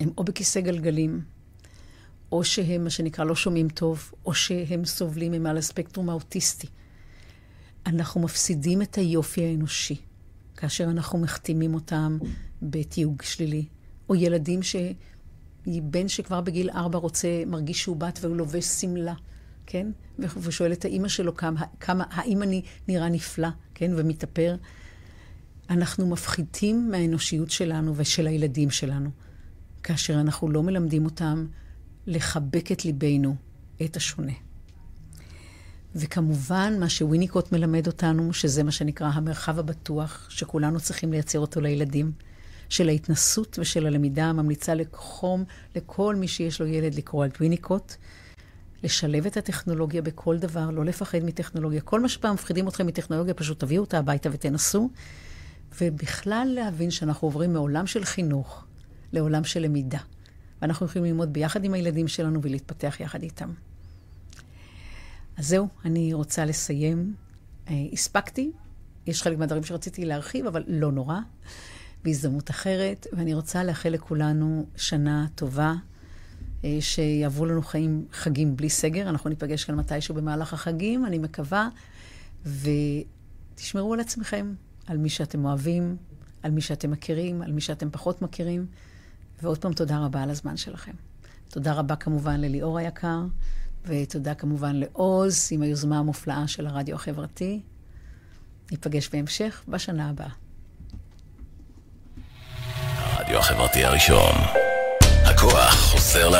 הם או בכיסא גלגלים, או שהם, מה שנקרא, לא שומעים טוב, או שהם סובלים ממעל הספקטרום האוטיסטי. אנחנו מפסידים את היופי האנושי כאשר אנחנו מחתימים אותם בתיוג שלילי. או ילדים ש... בן שכבר בגיל ארבע רוצה, מרגיש שהוא בת והוא לובש שמלה, כן? ושואל את האימא שלו כמה, כמה, האם אני נראה נפלא, כן? ומתאפר. אנחנו מפחיתים מהאנושיות שלנו ושל הילדים שלנו, כאשר אנחנו לא מלמדים אותם לחבק את ליבנו, את השונה. וכמובן, מה שוויניקוט מלמד אותנו, שזה מה שנקרא המרחב הבטוח, שכולנו צריכים לייצר אותו לילדים, של ההתנסות ושל הלמידה, ממליצה לחום לכל מי שיש לו ילד לקרוא על וויניקוט, לשלב את הטכנולוגיה בכל דבר, לא לפחד מטכנולוגיה. כל מה שפעם מפחידים אתכם מטכנולוגיה, פשוט תביאו אותה הביתה ותנסו, ובכלל להבין שאנחנו עוברים מעולם של חינוך לעולם של למידה. ואנחנו יכולים ללמוד ביחד עם הילדים שלנו ולהתפתח יחד איתם. אז זהו, אני רוצה לסיים. אה, הספקתי, יש חלק מהדברים שרציתי להרחיב, אבל לא נורא, בהזדמנות אחרת, ואני רוצה לאחל לכולנו שנה טובה, אה, שיעברו לנו חיים, חגים בלי סגר. אנחנו ניפגש כאן מתישהו במהלך החגים, אני מקווה, ותשמעו תשמרו על עצמכם, על מי שאתם אוהבים, על מי שאתם מכירים, על מי שאתם פחות מכירים. ועוד פעם, תודה רבה על הזמן שלכם. תודה רבה כמובן לליאור היקר, ותודה כמובן לעוז עם היוזמה המופלאה של הרדיו החברתי. ניפגש בהמשך בשנה הבאה. הרדיו החברתי הראשון. הכוח חוזר ל...